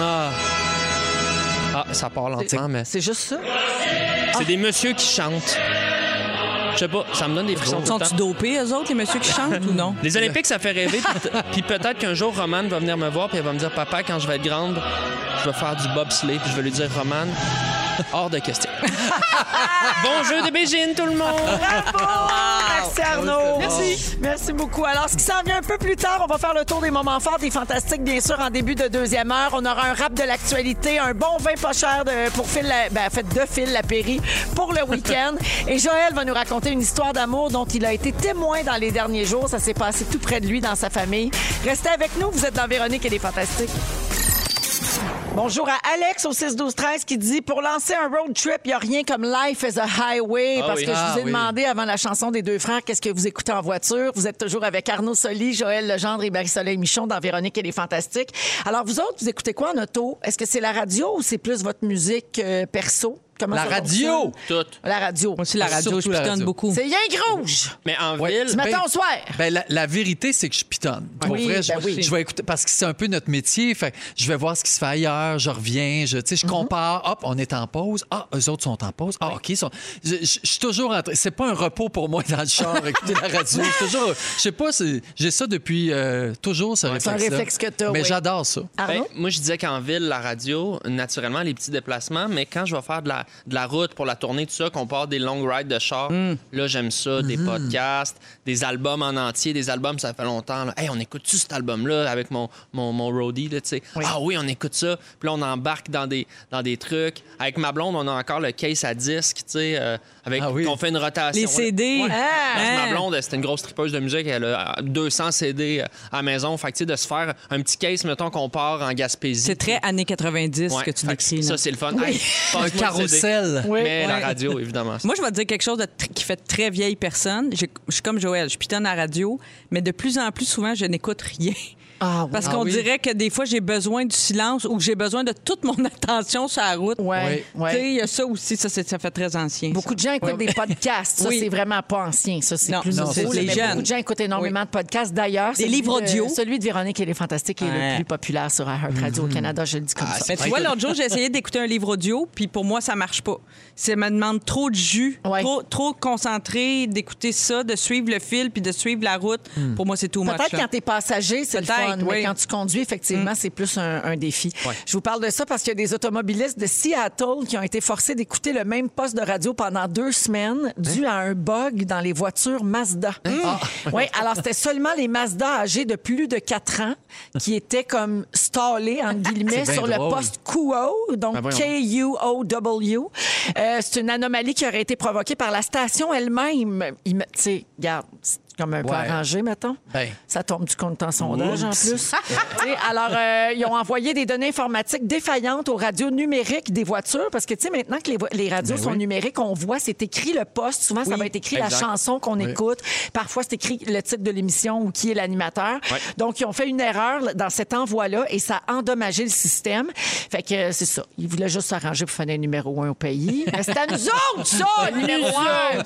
Ah. Ah, ça part lentement, mais C'est juste ça? c'est des messieurs qui chantent. Je sais pas, ça me donne des frissons. Sont-ils dopés, eux autres, les messieurs qui chantent ou non? Les Olympiques, ça fait rêver. Puis peut-être qu'un jour, Romane va venir me voir puis elle va me dire Papa, quand je vais être grande, je vais faire du bobsleigh. Puis je vais lui dire Romane, hors de question. <laughs> bon jeu de Beijing, tout le monde! Merci Arnaud. Merci. Merci beaucoup. Alors, ce qui s'en vient un peu plus tard, on va faire le tour des moments forts des Fantastiques, bien sûr, en début de deuxième heure. On aura un rap de l'actualité, un bon vin pas cher de, pour Phil, la- ben, en fait, de Phil Lapéry pour le week-end. <laughs> Et Joël va nous raconter une histoire d'amour dont il a été témoin dans les derniers jours. Ça s'est passé tout près de lui, dans sa famille. Restez avec nous. Vous êtes dans Véronique et les Fantastiques. Bonjour à Alex au 6-12-13 qui dit Pour lancer un road trip, il n'y a rien comme Life is a Highway. Ah parce oui. que je Ah vous ai oui. demandé avant la chanson des deux frères qu'est-ce que vous écoutez en voiture? Vous êtes toujours avec Arnaud Soli, Joël Legendre et Marie-Soleil Michon dans Véronique et les Fantastiques. Alors, vous autres, vous écoutez quoi en auto? Est-ce que c'est la radio ou c'est plus votre musique euh, perso? Comment La ça radio! Tout. La radio. Moi aussi, la radio, je Surtout la pitonne radio. beaucoup. C'est rien que rouge. Mais en Ouais. ville, Ce matin Ben- au soir. Ben, la, la vérité, c'est que je pitonne. Pour Oui, vrai, je, ben oui. je vais écouter parce que c'est un peu notre métier. Fait, que je vais voir ce qui se fait ailleurs, je reviens, je, tu sais, je Mhm. compare. Hop, on est en pause. Ah, eux autres sont en pause. Ah, OK. ils sont- je, je- je suis toujours en train. C'est pas un repos pour moi dans le char, <laughs> écouter la radio. Je suis toujours. Je sais pas, c'est- j'ai ça depuis euh, toujours, ce réflexe. un réflexe que t'as, Mais oui. j'adore ça. Ben, moi, je disais qu'en ville, la radio, naturellement, les petits déplacements, mais quand je vais faire de la, de la route pour la tournée, tout ça, qu'on part des long rides de char, là, j'aime ça, des podcasts, des albums en entier, des albums, ça fait longtemps. Là. Hey, on écoute-tu cet album-là avec mon, mon, mon roadie, là, tu sais? Ah oui, on écoute ça. Puis là, on embarque dans des, dans des trucs. Avec ma blonde, on a encore le case à disque, tu sais, euh, avec Ah oui. qu'on fait une rotation. Les CD. Ouais. Ah! Ma blonde, c'était une grosse tripeuse de musique. Elle a 200 CD à la maison. Fait que, tu sais, de se faire un petit case, mettons, qu'on part en Gaspésie. C'est très années 90 Ouais, que tu décris. là. Ça, c'est le fun. Hey, Un le Oui. Mais la radio, évidemment. Moi, je vais te dire quelque chose de qui fait très vieille personne. Je je suis comme Joël, je pitonne à la radio, mais de plus en plus souvent, je n'écoute rien. Ah oui. Parce Ah qu'on oui. dirait que des fois, j'ai besoin du silence ou que j'ai besoin de toute mon <laughs> attention sur la route. Ouais, Tu sais, il y a ça aussi, ça, c'est- ça fait très ancien. Beaucoup de gens écoutent des podcasts. Ça, Oui. c'est vraiment pas ancien. Ça, c'est Non, plus non, nouveau. les jeunes. Beaucoup de gens écoutent énormément de podcasts. D'ailleurs, Des celui livres de- audio. celui de Véronique, elle est fantastique, est le plus populaire sur Radio au Canada. Je le dis comme ça. Mais tu vois, l'autre jour, j'ai essayé <laughs> d'écouter un livre audio, puis pour moi, ça marche pas. Ça me demande trop de jus, Ouais. trop, trop concentré d'écouter ça, de suivre le fil, puis de suivre la route. Pour moi, c'est tout. Peut-être quand t'es passager, c'est le Peut-être, fun, mais oui. quand tu conduis, effectivement, c'est plus un, un défi. Je vous parle de ça parce qu'il y a des automobilistes de Seattle qui ont été forcés d'écouter le même poste de radio pendant deux semaines dû à un bug dans les voitures Mazda. Oui, alors c'était seulement les Mazda âgés de plus de 4 ans qui étaient comme stallés, entre guillemets, sur le poste QO, donc Ben. K-U-O-W. Euh, c'est une anomalie qui aurait été provoquée par la station elle-même. Tu sais, regarde, comme un peu Ouais. arrangé, mettons. Ben. Ça tombe du compte en sondage, en plus. <laughs> Alors, euh, ils ont envoyé des données informatiques défaillantes aux radios numériques des voitures parce que, tu sais, maintenant que les, radios Ben sont oui. numériques, on voit, c'est écrit le poste. Souvent, ça va être écrit exact. la chanson qu'on Oui. écoute. Parfois, c'est écrit le titre de l'émission ou qui est l'animateur. Donc, ils ont fait une erreur dans cet envoi-là et ça a endommagé le système. Fait que euh, c'est ça. Ils voulaient juste s'arranger pour faire un numéro un au pays. Mais c'est à nous autres, ça, <laughs> numéro un.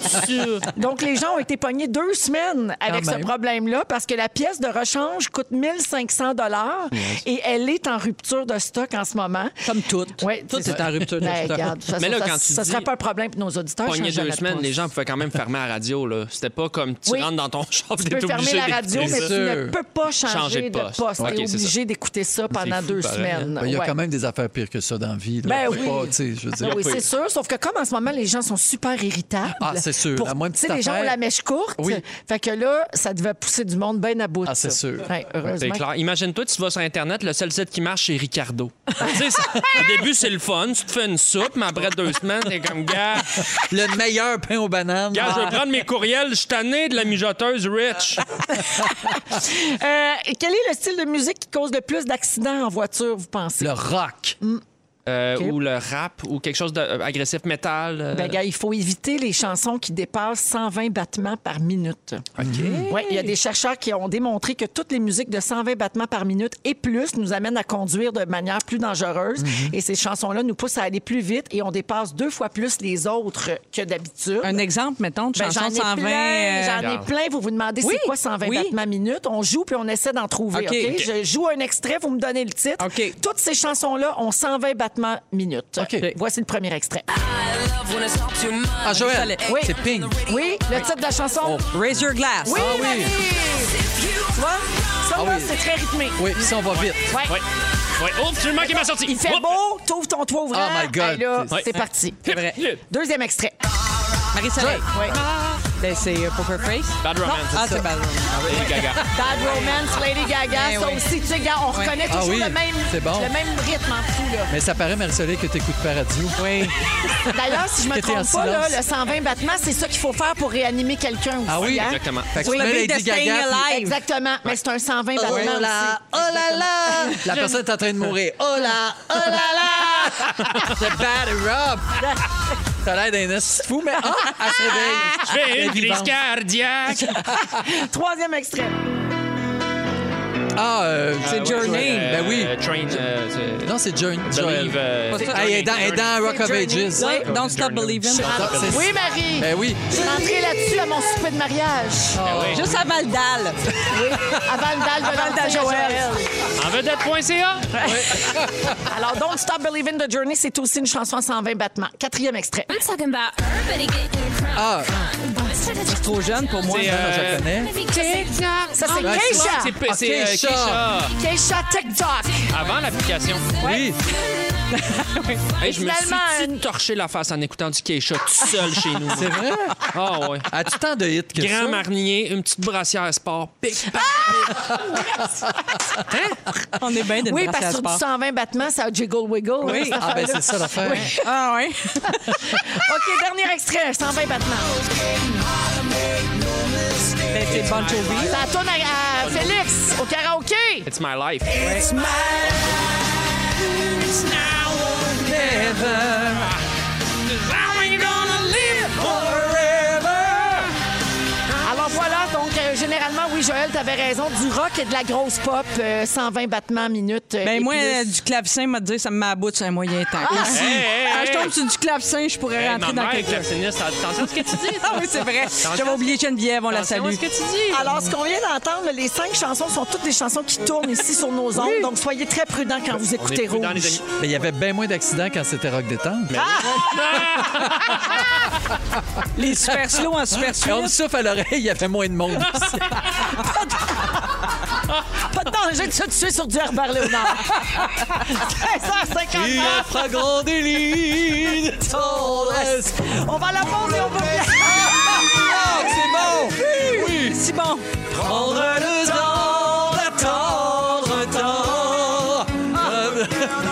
Donc, les gens ont été pognés deux semaines avec ce problème-là parce que la pièce de rechange coûte 1500 dollars et elle est en rupture de stock en ce moment. Comme toutes. Ouais, Tout est en rupture de Ben, stock. regarde, <laughs> Mais là, ça, quand tu ça dis- serait pas un problème pour nos auditeurs. Pogné deux semaines, les gens pouvaient quand même fermer la radio. Là. C'était pas comme tu Oui. rentres dans ton <laughs> char Tu peux fermer la radio, mais ça. tu ne peux pas changer, Changer de poste. Tu es obligé d'écouter ça pendant fou, deux pareil, semaines. Ben, Il y a Ouais. quand même des affaires pires que ça dans la vie. là. Ben Faut oui. pas, tu sais, je veux dire. Ben oui, c'est sûr. Sauf que comme en ce moment, les gens sont super irritables. Ah, c'est sûr. Pour- La moindre petite les gens ont la mèche courte. Oui. Fait que là, ça devait pousser du monde bien à bout de Ah, c'est sûr. Ouais, C'est heureusement. clair. Imagine-toi, tu vas sur Internet, le seul site qui marche, c'est Ricardo. tu sais, au début, c'est le fun. Tu te fais une soupe, mais après deux semaines, t'es comme, gars, Le meilleur pain aux bananes. gars, je vais prendre mes courriels. Je suis tanné de la mijoteuse Rich. Euh, quel est le style de musique qui cause le plus d'accidents en voiture, vous pensez? Le rock. Euh, Ok. Ou le rap, ou quelque chose d'agressif métal. euh, Ben, gars, il faut éviter les chansons qui dépassent 120 battements par minute. Oui, il y a des chercheurs qui ont démontré que toutes les musiques de 120 battements par minute et plus nous amènent à conduire de manière plus dangereuse. Et ces chansons-là nous poussent à aller plus vite et on dépasse deux fois plus les autres que d'habitude. Un exemple, mettons, de Ben, chanson j'en ai 120. plein, euh, j'en ai Regarde. plein. Vous vous demandez Oui, c'est quoi 120 oui. battements minute? On joue puis on essaie d'en trouver. OK. OK? OK. Je joue un extrait, vous me donnez le titre. OK. Toutes ces chansons-là ont 120 battements minute. OK. Voici le premier extrait. Ah, Joël. Oui. C'est Pink. Oui, le titre de la chanson. Raise Your Glass. Oui, Ah oui. Marie! Tu vois? Ça, Ah oui. c'est très rythmé. Oui, puis ça, on va vite. Ouais. Ouais. Ouais. Oups, j'ai manqué ma sortie. Il fait beau, t'ouvres ton toit ouvrant. Oh my God. Hey, là, Ouais. c'est parti. C'est vrai. Deuxième extrait. Marie-Soleil. Oui. Ben, c'est euh, Poker Face. Bad Romance. Ah, c'est <laughs> Bad Romance. Lady Gaga. Bad Romance, Lady Gaga. Ça oui. aussi, tu sais, gars, on reconnaît Ah toujours oui, le, même, bon. le même rythme en dessous. Là. Mais ça paraît, Marie-Soleil, que t'écoutes pas radio. Oui. <laughs> D'ailleurs, si je me trompe pas, là, le 120 battements, c'est ça qu'il faut faire pour réanimer quelqu'un aussi. Ah oui, hein? Exactement. Fait que Oui, tu Lady Staying Gaga. Alive. Exactement. Mais c'est un 120 Oh battements là, aussi. oh là là! La personne est en train de mourir. Oh là, oh là là! <laughs> C'est bad Rob! T'as l'air d'un fou, mais ah, elle se réveille. Je fais une crise cardiaque. <laughs> Troisième extrait. Ah, euh, Ah, C'est ouais, Journey. ouais, euh, Ben oui. euh, Train. euh, non, c'est Journey. Believe. euh. Ah, il est dans, il est dans Rock of. Ages. Oui. Don't Stop Believing. C'est- Oui, Marie. Ben oui. Je suis rentrée là-dessus à mon souper de mariage. oui. Juste à Val-d'Al. Avant le dalle de l'Alta Joël. En vedette.ca. <laughs> Alors, Don't Stop Believing the Journey, c'est aussi une chanson à 120 battements. Quatrième extrait. Ah, C'est trop jeune pour moi. Je euh, connais. Ça, c'est Ouais, Keisha. C'est c'est, euh, Keisha. Keisha. Keisha TikTok. Avant l'application. Oui. <laughs> Hey, je me finalement, suis une- torché la face en écoutant du Keisha tout seul chez nous. C'est vrai? Ah ouais. As-tu tant de hits que Grand ça? marnier, une petite brassière sport. Pic, pac. <laughs> On est bien d'une Oui, parce que sur du sport. 120 battements, ça a jiggle wiggle. Oui. Ah, ben c'est ça l'affaire. <laughs> Ah, oui. OK, dernier extrait, 120 battements. Ben, c'est Bon Jovi. Ça tourne à, à Félix au karaoké. It's my life. Alors voilà, donc euh, généralement, oui, Joël, t'avais raison. Du rock et de la grosse pop, euh, 120 battements minutes. euh, Ben et moi, plus. euh, du clavecin, m'a dit, ça me sur un moyen temps. Aussi. Hey, hey, Quand je tombe sur du clavecin, je pourrais Hey, rentrer ma dans mère est quelque chose. claveciniste, attention à ce que tu dis. <laughs> Ah oui, c'est vrai. J'avais oublié Geneviève, on la Attention à salue. ce que tu dis. Alors, ce qu'on vient d'entendre, les cinq chansons sont toutes des chansons qui tournent ici sur nos ondes. Donc, soyez très prudents quand vous On est écoutez prudents, Rouge. les amis. Mais il y avait bien moins d'accidents quand c'était rock détente. <laughs> Les super slow en super Et on me souffle à l'oreille, il y avait moins de monde. Pas de danger de se tuer sur du Herbert Léonard. 13h59. fera grand délit. On va à la pause et on va... Ah, c'est bon! Oui! Si bon. Prendre le temps d'attendre un temps.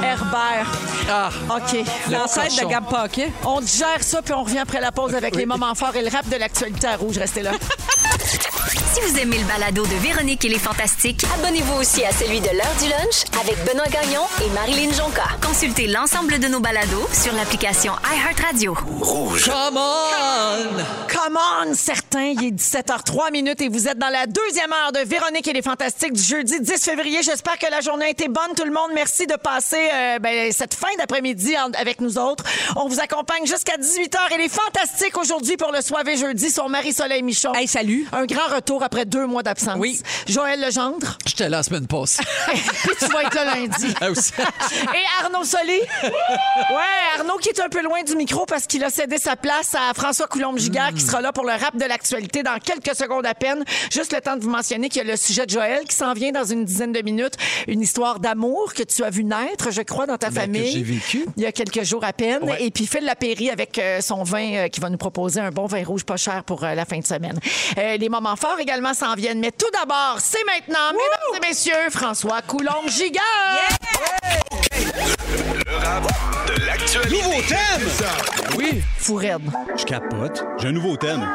Herbert. Ah, OK. L'ancêtre de Gab Paquet. On digère ça, puis on revient après la pause avec les moments forts et le rap de l'actualité à Rouge. Restez là. <laughs> Si vous aimez le balado de Véronique et les Fantastiques, Abonnez-vous aussi à celui de l'heure du lunch avec Benoît Gagnon et Marilyn Jonca. consultez l'ensemble de nos balados sur l'application iHeartRadio. come on! Come on, certains. Il est 17h03 minutes et vous êtes dans la deuxième heure de Véronique et les Fantastiques du jeudi 10 février. J'espère que la journée a été bonne, tout le monde. Merci de passer euh, ben, cette fin d'après-midi avec nous autres. On vous accompagne jusqu'à 18h et les Fantastiques aujourd'hui pour le soirée jeudi sont Marie-Soleil Michon. Hey, salut. Un grand retour après deux mois d'absence. Oui. Joël Legendre. J'étais là la semaine passée. <laughs> Puis tu vas être là lundi. Ah. <laughs> Et Arnaud Soli. <laughs> Ouais, Arnaud qui est un peu loin du micro parce qu'il a cédé sa place à François Coulombe-Giguère qui sera là pour le rap de l'actualité dans quelques secondes à peine. Juste le temps de vous mentionner qu'il y a le sujet de Joël qui s'en vient dans une dizaine de minutes. Une histoire d'amour que tu as vu naître, je crois, dans ta Ben, famille. j'ai vécu. Il y a quelques jours à peine. Ouais. Et puis Phil Lapéry avec euh, son vin euh, qui va nous proposer un bon vin rouge pas cher pour euh, la fin de semaine. Euh, les moments forts également s'en viennent. Mais tout d'abord, c'est maintenant, mesdames et messieurs, François Coulombe-Giguère. Le rap de l'actualité. Nouveau thème! Oui. Fou raide. Je capote. J'ai un nouveau thème.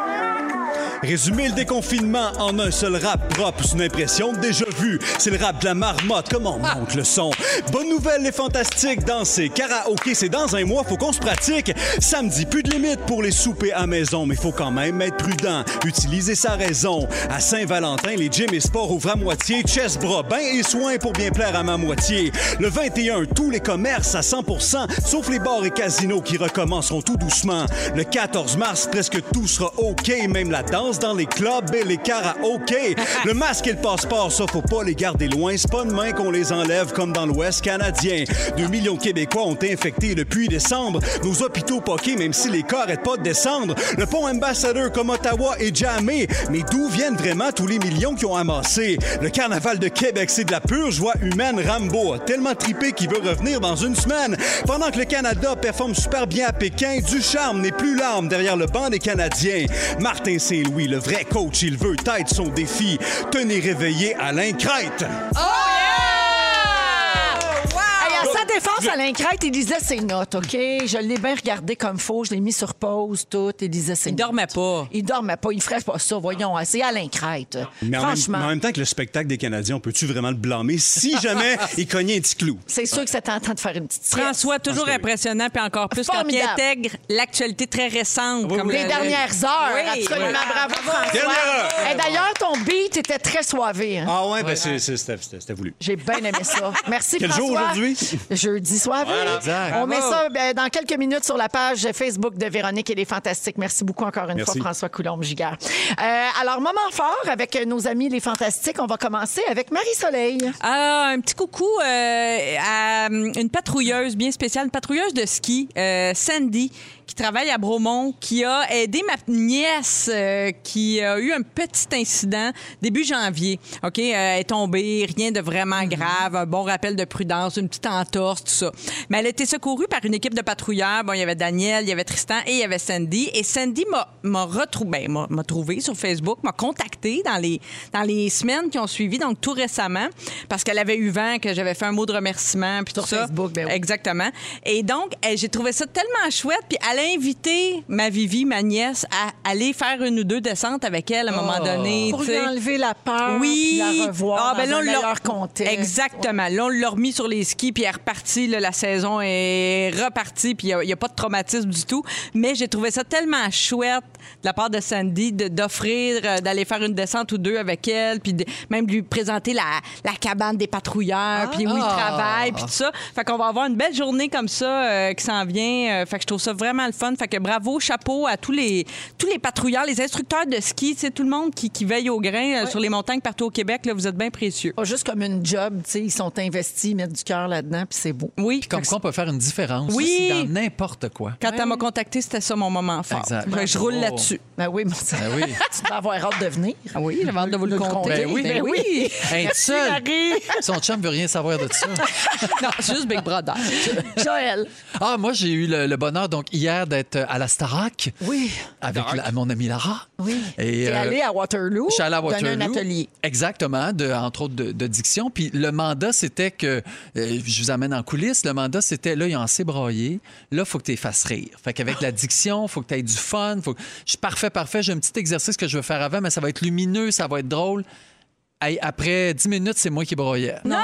Résumer le déconfinement en un seul rap propre, c'est une impression déjà vue. C'est le rap de la marmotte, comment on monte le son? Bonne nouvelle, les fantastiques, danser. Karaoké, c'est dans un mois, faut qu'on se pratique. Samedi, plus de limite pour les soupers à maison, mais faut quand même être prudent. Utiliser sa raison. À Saint-Valentin, les gyms et sports ouvrent à moitié. Chest, bras, bain et soins pour bien plaire à ma moitié. Le 21, tous les commerces à 100% sauf les bars et casinos qui recommenceront tout doucement. Le 14 mars, presque tout sera OK, même la danse dans les clubs et les karaokés. Le masque et le passeport, ça, faut pas les garder loin. C'est pas demain qu'on les enlève comme dans l'Ouest canadien. 2 millions de Québécois ont été infectés depuis décembre. Nos hôpitaux poqués, même si les cas arrêtent pas de descendre. Le pont ambassadeur comme Ottawa est jamais. Mais d'où viennent vraiment tous les millions qui ont amassé? Le carnaval de Québec, c'est de la pure joie humaine. Rambo a tellement tripé qu'il veut revenir dans une semaine. Pendant que le Canada performe super bien à Pékin, du charme n'est plus l'arme derrière le banc des Canadiens. Martin Saint-Louis, le vrai coach, il veut être son défi. Tenez réveillé Alain Crête. Hey, à défense, Alain Crête, il lisait ses notes, OK? Je l'ai bien regardé comme faux. Je l'ai mis sur pause, tout. Il lisait ses Il notes. dormait pas. Il dormait pas. Il ferait pas ça. Voyons, c'est Alain Crête. Mais en, même, Franchement. mais en même temps que le spectacle des Canadiens, on peut-tu vraiment le blâmer si jamais <laughs> il cognait un petit clou? C'est sûr que c'était en train de faire une petite. François, toujours oui. impressionnant, puis encore plus quand il Formidable. intègre l'actualité très récente. comme Les le- dernières heures. Oui, absolument. oui. Bravo, François. Et D'ailleurs, ton beat était très soivé. hein. Ah ouais, ben c'était voulu. J'ai bien aimé ça. Merci, Quel François. jour aujourd'hui? Jeudi soir. Exact. On met ça ben, dans quelques minutes sur la page Facebook de Véronique et les Fantastiques. Merci beaucoup encore une Merci. fois, François Coulombe-Giguère. Euh, alors, moment fort avec nos amis les Fantastiques. On va commencer avec Marie-Soleil. Ah, un petit coucou euh, à euh, une patrouilleuse bien spéciale, une patrouilleuse de ski, euh, Sandy, qui travaille à Bromont, qui a aidé ma nièce euh, qui a eu un petit incident début janvier. OK, euh, elle est tombée, rien de vraiment grave, un bon rappel de prudence, une petite entorse, tout ça. Mais elle a été secourue par une équipe de patrouilleurs. Bon, il y avait Daniel, il y avait Tristan et il y avait Sandy. Et Sandy m'a- retrouvé, ben, m'a- trouvé sur Facebook, m'a contacté dans les, dans les semaines qui ont suivi, donc tout récemment, parce qu'elle avait eu vent que j'avais fait un mot de remerciement puis Sur tout ça. Facebook, ben oui. Exactement. Et donc, eh, j'ai trouvé ça tellement chouette. Puis elle elle a invité ma Vivi, ma nièce, à aller faire une ou deux descentes avec elle à un moment Oh. donné. Pour lui enlever la peur, Oui. puis la revoir dans ben là, on contexte. Exactement. Là, on l'a remis sur les skis, puis elle est repartie. là, la saison est repartie, puis il n'y a, pas de traumatisme du tout. Mais j'ai trouvé ça tellement chouette de la part de Sandy d'offrir euh, d'aller faire une descente ou deux avec elle, puis de- même de lui présenter la, la cabane des patrouilleurs, puis où il Ah. travaille, puis tout ça. Fait qu'on va avoir une belle journée comme ça euh, qui s'en vient. Euh, fait que je trouve ça vraiment le fun. Fait que bravo, chapeau à tous les, tous les patrouilleurs, les instructeurs de ski, tout le monde qui, qui veille au grain euh, sur les montagnes partout au Québec. Là, vous êtes bien précieux. Pas juste comme une job, tu sais, ils sont investis, ils mettent du cœur là-dedans, puis c'est beau. Oui. Comme quoi, on peut faire une différence Oui. aussi dans n'importe quoi. Quand elle m'a contacté, c'était ça mon moment fort. Exact. Fait que je roule là-dessus. Ben oui, mon Ben oui. <laughs> tu dois avoir hâte de venir. Ah oui, j'ai hâte de vous le compter. Ben oui. Ben oui. Être <laughs> seul. Son chum veut rien savoir de ça. <laughs> non, c'est juste Big Brother. Joël. Ah, moi, j'ai eu le, le bonheur, donc, hier, d'être à la Starac. Oui. Avec la- mon amie Lara. Oui. Et, T'es euh, allé à Waterloo. Je suis allé à donner Waterloo. un atelier. Exactement, de, entre autres de, de diction. Puis le mandat, c'était que, euh, je vous amène en coulisses, le mandat, c'était là, ils ont assez braillé. Là, il faut que tu les fasses rire. Fait qu'avec la diction, il faut que tu aies du fun. Faut... que- Je suis parfait, parfait. J'ai un petit exercice que je veux faire avant, mais ça va être lumineux, ça va être drôle. Hey, après 10 minutes, c'est moi qui broyais. Non!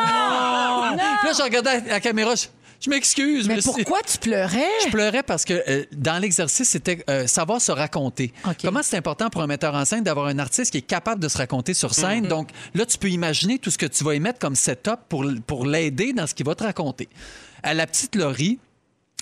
Puis là, je regardais la caméra, je, je m'excuse. Mais pourquoi tu pleurais? je pleurais parce que euh, dans l'exercice, c'était euh, savoir se raconter. Comment c'est important pour un metteur en scène d'avoir un artiste qui est capable de se raconter sur scène? Donc là, tu peux imaginer tout ce que tu vas y mettre comme setup pour, pour l'aider dans ce qu'il va te raconter. À la petite Laurie,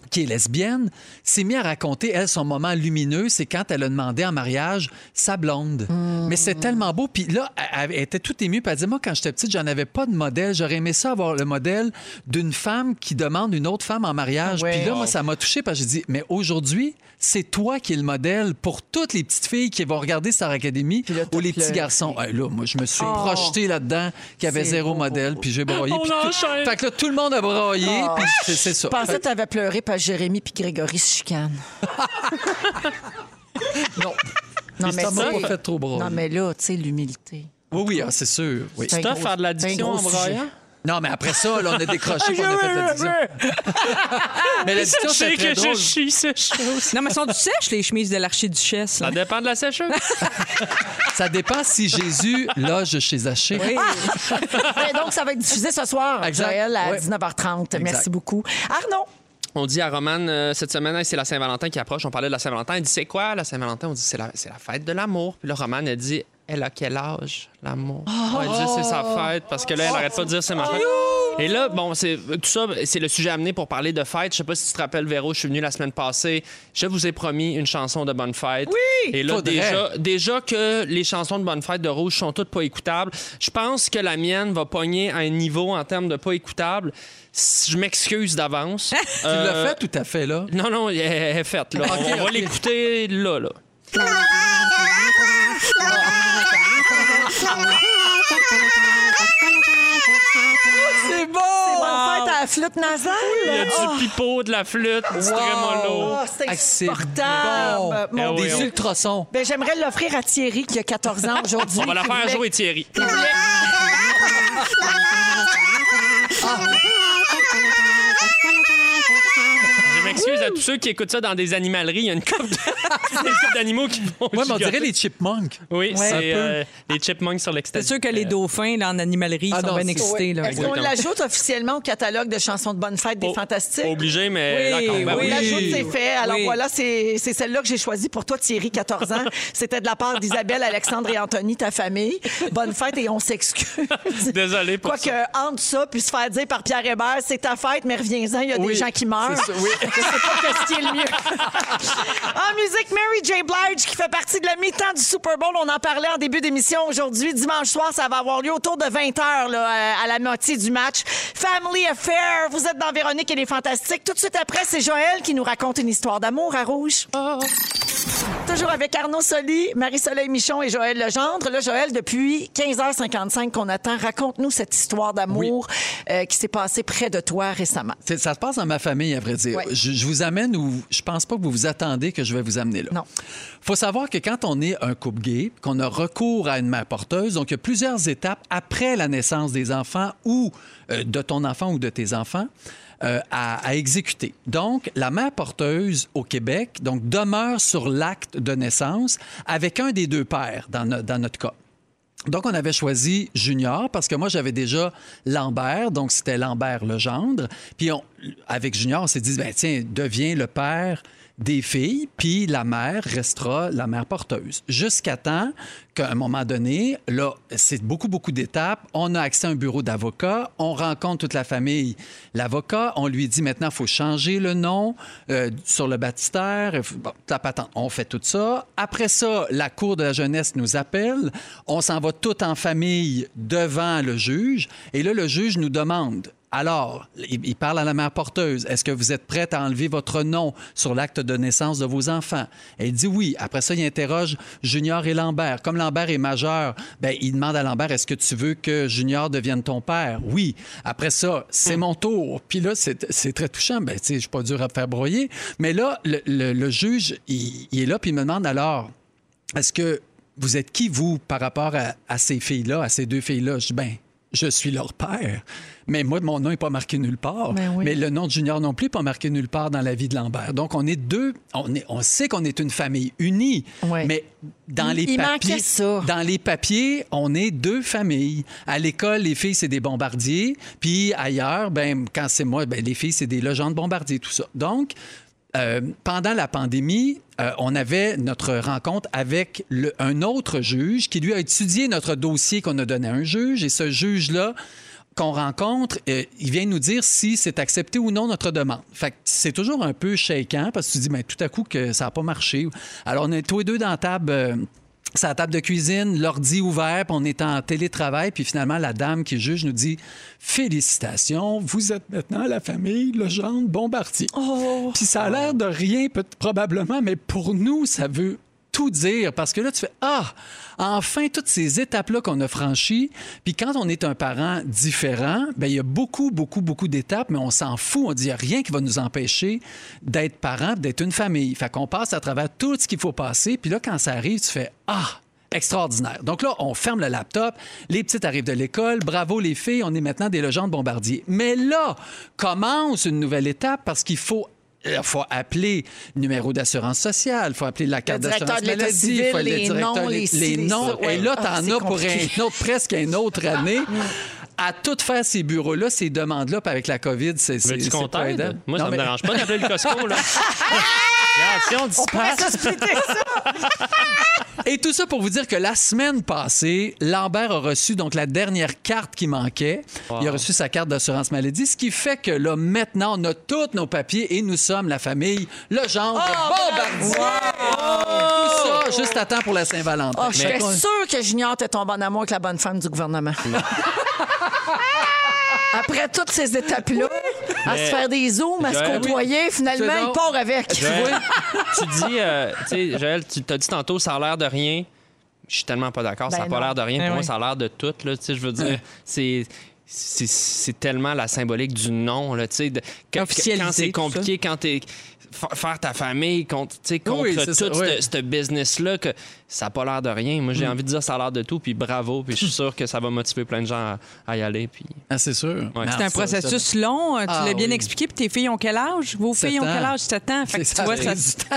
qui est lesbienne, s'est mise à raconter, elle, son moment lumineux, c'est quand elle a demandé en mariage sa blonde. Mais c'est tellement beau. Puis là, elle, elle était toute émue. Puis elle dit, moi, quand j'étais petite, j'en avais pas de modèle. J'aurais aimé ça avoir le modèle d'une femme qui demande une autre femme en mariage. Ouais. Puis là, moi, ça m'a touché parce que j'ai dit, mais aujourd'hui, c'est toi qui es le modèle pour toutes les petites filles qui vont regarder Star Academy ou les petits garçons. Hey, là, moi, je me suis Oh. projeté là-dedans, qui avait zéro beau, modèle, puis j'ai broyé. On puis tout-. Fait que là, tout le monde a broyé, Oh. puis c'est- c'est ça. Je pensais que tu avais pleuré parce que Jérémy puis Grégory se chicanent. <laughs> Non. Non, Mais ça pas fait trop. Non, mais là, tu sais, l'humilité. Oui, oui, ah, c'est sûr. Oui. Tough gros- faire de la c'est un diction gros en braillant? Non, mais après ça, là, on a décroché qu'on a fait de la diction. <laughs> Mais la diction, c'est très drôle. chie, c'est chaud. Non, mais elles sont du sèche, les chemises de l'archiduchesse. Ça dépend de la sécheuse. <laughs> Ça dépend si Jésus loge chez Zaché. Oui. Donc, ça va être diffusé ce soir, Exact. Joël, à Ouais. 19h30. Merci beaucoup. Arnaud, On dit à Romane euh, cette semaine, c'est la Saint-Valentin qui approche. On parlait de la Saint-Valentin. Elle dit C'est quoi la Saint-Valentin? On dit C'est la, c'est la fête de l'amour. Puis là, Romane, elle dit Elle a quel âge, l'amour? Elle dit C'est sa fête parce que là, elle arrête pas de dire C'est ma fête. Et là, bon, c'est tout ça, c'est le sujet amené pour parler de fête. Je sais pas si tu te rappelles, Véro, je suis venu la semaine passée. Je vous ai promis une chanson de bonne fête. Oui! Et là, Faudrait. déjà, déjà que les chansons de bonne fête de Rouge sont toutes pas écoutables, je pense que la mienne va pogner à un niveau en termes de pas écoutable. Je m'excuse d'avance. <laughs> Tu l'as fait tout à fait, là? Non, non, elle est faite. Là. On va l'écouter là, là. <laughs> c'est bon! C'est bonne fête à la flûte nasale. Il y a Oh. du pipeau, de la flûte, du trémolo. Oh, c'est Ah, c'est insupportable. bon. Mon Eh oui, Dieu. on- Des ultrasons. Ben, J'aimerais l'offrir à Thierry, qui a 14 ans aujourd'hui. On va la qui faire voulait- jouer, Thierry. Je m'excuse à tous ceux qui écoutent ça dans des animaleries. Il y a une couple de- <laughs> une couple d'animaux qui vont. Moi, mais on dirait les chipmunks. Oui, c'est peu. euh, les chipmunks sur C'est l'extérieur. sûr que les dauphins, là, en animalerie, Ah sont non, bien c'est- excités. Est-ce qu'on l'ajoute officiellement au catalogue de chansons de bonne fête des Oh, Fantastiques? Obligé, mais Oui, d'accord. ben On oui. l'ajoute, c'est fait. Alors Oui. voilà, c'est c'est celle-là que j'ai choisie pour toi, Thierry, 14 ans. <laughs> C'était de la part d'Isabelle, Alexandre et Anthony, ta famille. Bonne fête et on s'excuse. Désolé pour Quoique, ça. entre ça, puis se faire dire par Pierre Hébert, c'est ta fête, mais reviens-en, il y a Oui, des gens qui meurent. c'est ça, oui. Je sais pas ce qui est le mieux. en musique, Mary J. Blige, qui fait partie de la mi-temps du Super Bowl. On en parlait en début d'émission aujourd'hui. Dimanche soir, ça va avoir lieu autour de 20 h là, à- à la moitié du match. Family Affair. Vous êtes dans Véronique et les Fantastiques. Tout de suite après, c'est Joël qui nous raconte une histoire d'amour à Rouge. Toujours avec Arnaud Soli, Marie-Soleil Michon et Joël Legendre. Là, Joël, depuis 15h55 qu'on attend, raconte-nous cette histoire d'amour euh, qui s'est passée près de toi récemment. Ça se passe dans ma famille, à vrai dire. Je vous amène où je pense pas que vous vous attendez que je vais vous amener là. Non. Faut savoir que quand on est un couple gay, qu'on a recours à une mère porteuse, donc il y a plusieurs étapes après la naissance des enfants ou euh, de ton enfant ou de tes enfants. euh, à, exécuter. Donc, la mère porteuse au Québec donc, demeure sur l'acte de naissance avec un des deux pères dans, no- dans notre cas. Donc, on avait choisi Junior parce que moi, j'avais déjà Lambert, donc c'était Lambert le gendre. Puis, avec Junior, on s'est dit, ben, tiens, deviens le père des filles, puis la mère restera la mère porteuse. Jusqu'à temps qu'à un moment donné, là, c'est beaucoup, beaucoup d'étapes. On a accès à un bureau d'avocat, on rencontre toute la famille, l'avocat, on lui dit maintenant, il faut changer le nom euh, sur le baptistère, patente. On fait tout ça. Après ça, la Cour de la jeunesse nous appelle, on s'en va tout en famille devant le juge, et là, le juge nous demande alors, il parle à la mère porteuse. Est-ce que vous êtes prête à enlever votre nom sur l'acte de naissance de vos enfants? Elle dit oui. Après ça, il interroge Junior et Lambert. Comme Lambert est majeur, ben, il demande à Lambert, est-ce que tu veux que Junior devienne ton père? Oui. Après ça, c'est mon tour. Puis là, c'est très touchant. Ben, tu sais, je suis pas dur à faire broyer. Mais là, le, le- le juge, il, il est là, puis il me demande alors, est-ce que vous êtes qui, vous, par rapport à, à ces filles-là, à ces deux filles-là? Je dis, ben, je suis leur père. Mais moi, mon nom n'est pas marqué nulle part. Ben oui. Mais le nom de Junior non plus n'est pas marqué nulle part dans la vie de Lambert. Donc, on est deux. On, est, on sait qu'on est une famille unie. Mais dans les il papiers. ça. Dans les papiers, on est deux familles. À l'école, les filles, c'est des bombardiers. Puis ailleurs, ben, quand c'est moi, ben, les filles, c'est des légendes bombardiers, tout ça. Donc, euh, pendant la pandémie, euh, on avait notre rencontre avec un autre juge qui, lui, a étudié notre dossier qu'on a donné à un juge. Et ce juge-là, qu'on rencontre, euh, il vient nous dire si c'est accepté ou non notre demande. Fait c'est toujours un peu shaken parce que tu dis, mais tout à coup que ça n'a pas marché. Alors, on est tous les deux dans la table. C'est la table de cuisine, l'ordi ouvert, puis on est en télétravail, puis finalement, la dame qui juge nous dit Félicitations, vous êtes maintenant la famille Legendre Bombardier. Puis ça a l'air de rien, peut- probablement, mais pour nous, ça veut dire parce que là, tu fais Ah, enfin, toutes ces étapes-là qu'on a franchies. Puis quand on est un parent différent, ben il y a beaucoup, beaucoup, beaucoup d'étapes, mais on s'en fout. On dit rien qui va nous empêcher d'être parent, d'être une famille. Fait qu'on passe à travers tout ce qu'il faut passer. Puis là, quand ça arrive, tu fais Ah, extraordinaire. Donc là, on ferme le laptop, les petites arrivent de l'école, bravo les filles, on est maintenant des légendes bombardiers. Mais là, commence une nouvelle étape parce qu'il faut il faut appeler le numéro d'assurance sociale, il faut appeler la carte d'assurance maladie, il faut les noms, les ci, les les noms. ça, ouais. Et là, Ah, t'en c'est as pour compliqué. un autre, presque une autre <laughs> année. À tout faire ces bureaux-là, ces demandes-là, puis avec la COVID, c'est pas aidant. Moi, ça Non, me dérange pas d'appeler le Costco, là. <laughs> Regarde, si on On pourrait disperse... se splitter ça. <laughs> Et tout ça pour vous dire que la semaine passée, Lambert a reçu donc la dernière carte qui manquait. Il a reçu sa carte d'assurance maladie, ce qui fait que là, maintenant, on a tous nos papiers et nous sommes la famille Le Genre Bombardier. Tout ça juste à temps pour la Saint-Valentin. Oh, je Mais- serais sûre que Junior était tombé en amour avec la bonne femme du gouvernement. <laughs> Après toutes ces étapes-là, à Mais- se faire des zooms, à se Joël, côtoyer, finalement, C'est il donc- part avec. Joël, tu dis, euh, tu sais, Joël, tu t'as dit tantôt, ça a l'air de rien. Je suis tellement pas d'accord. ça Ben n'a pas non. l'air de rien. Ben Pour moi, oui. ça a l'air de tout. Là, tu sais, je veux dire, c'est. C'est c'est tellement la symbolique du nom, là, tu sais, de- que- Officialiser quand c'est tout compliqué, quand t'es faire ta famille contre, tu sais, contre Oui, tout ça, ce oui. ce business-là, que ça n'a pas l'air de rien. Moi, j'ai envie de dire ça a l'air de tout, puis bravo, puis je suis <laughs> sûr que ça va motiver plein de gens à, à y aller. Puis... Ah, c'est sûr. Ouais. C'est un processus long. euh, Tu Ah, l'as bien oui. expliqué. Puis tes filles ont quel âge? Vos filles ont quel âge? 7 ans? Fait que C'est tu ça, vois, ça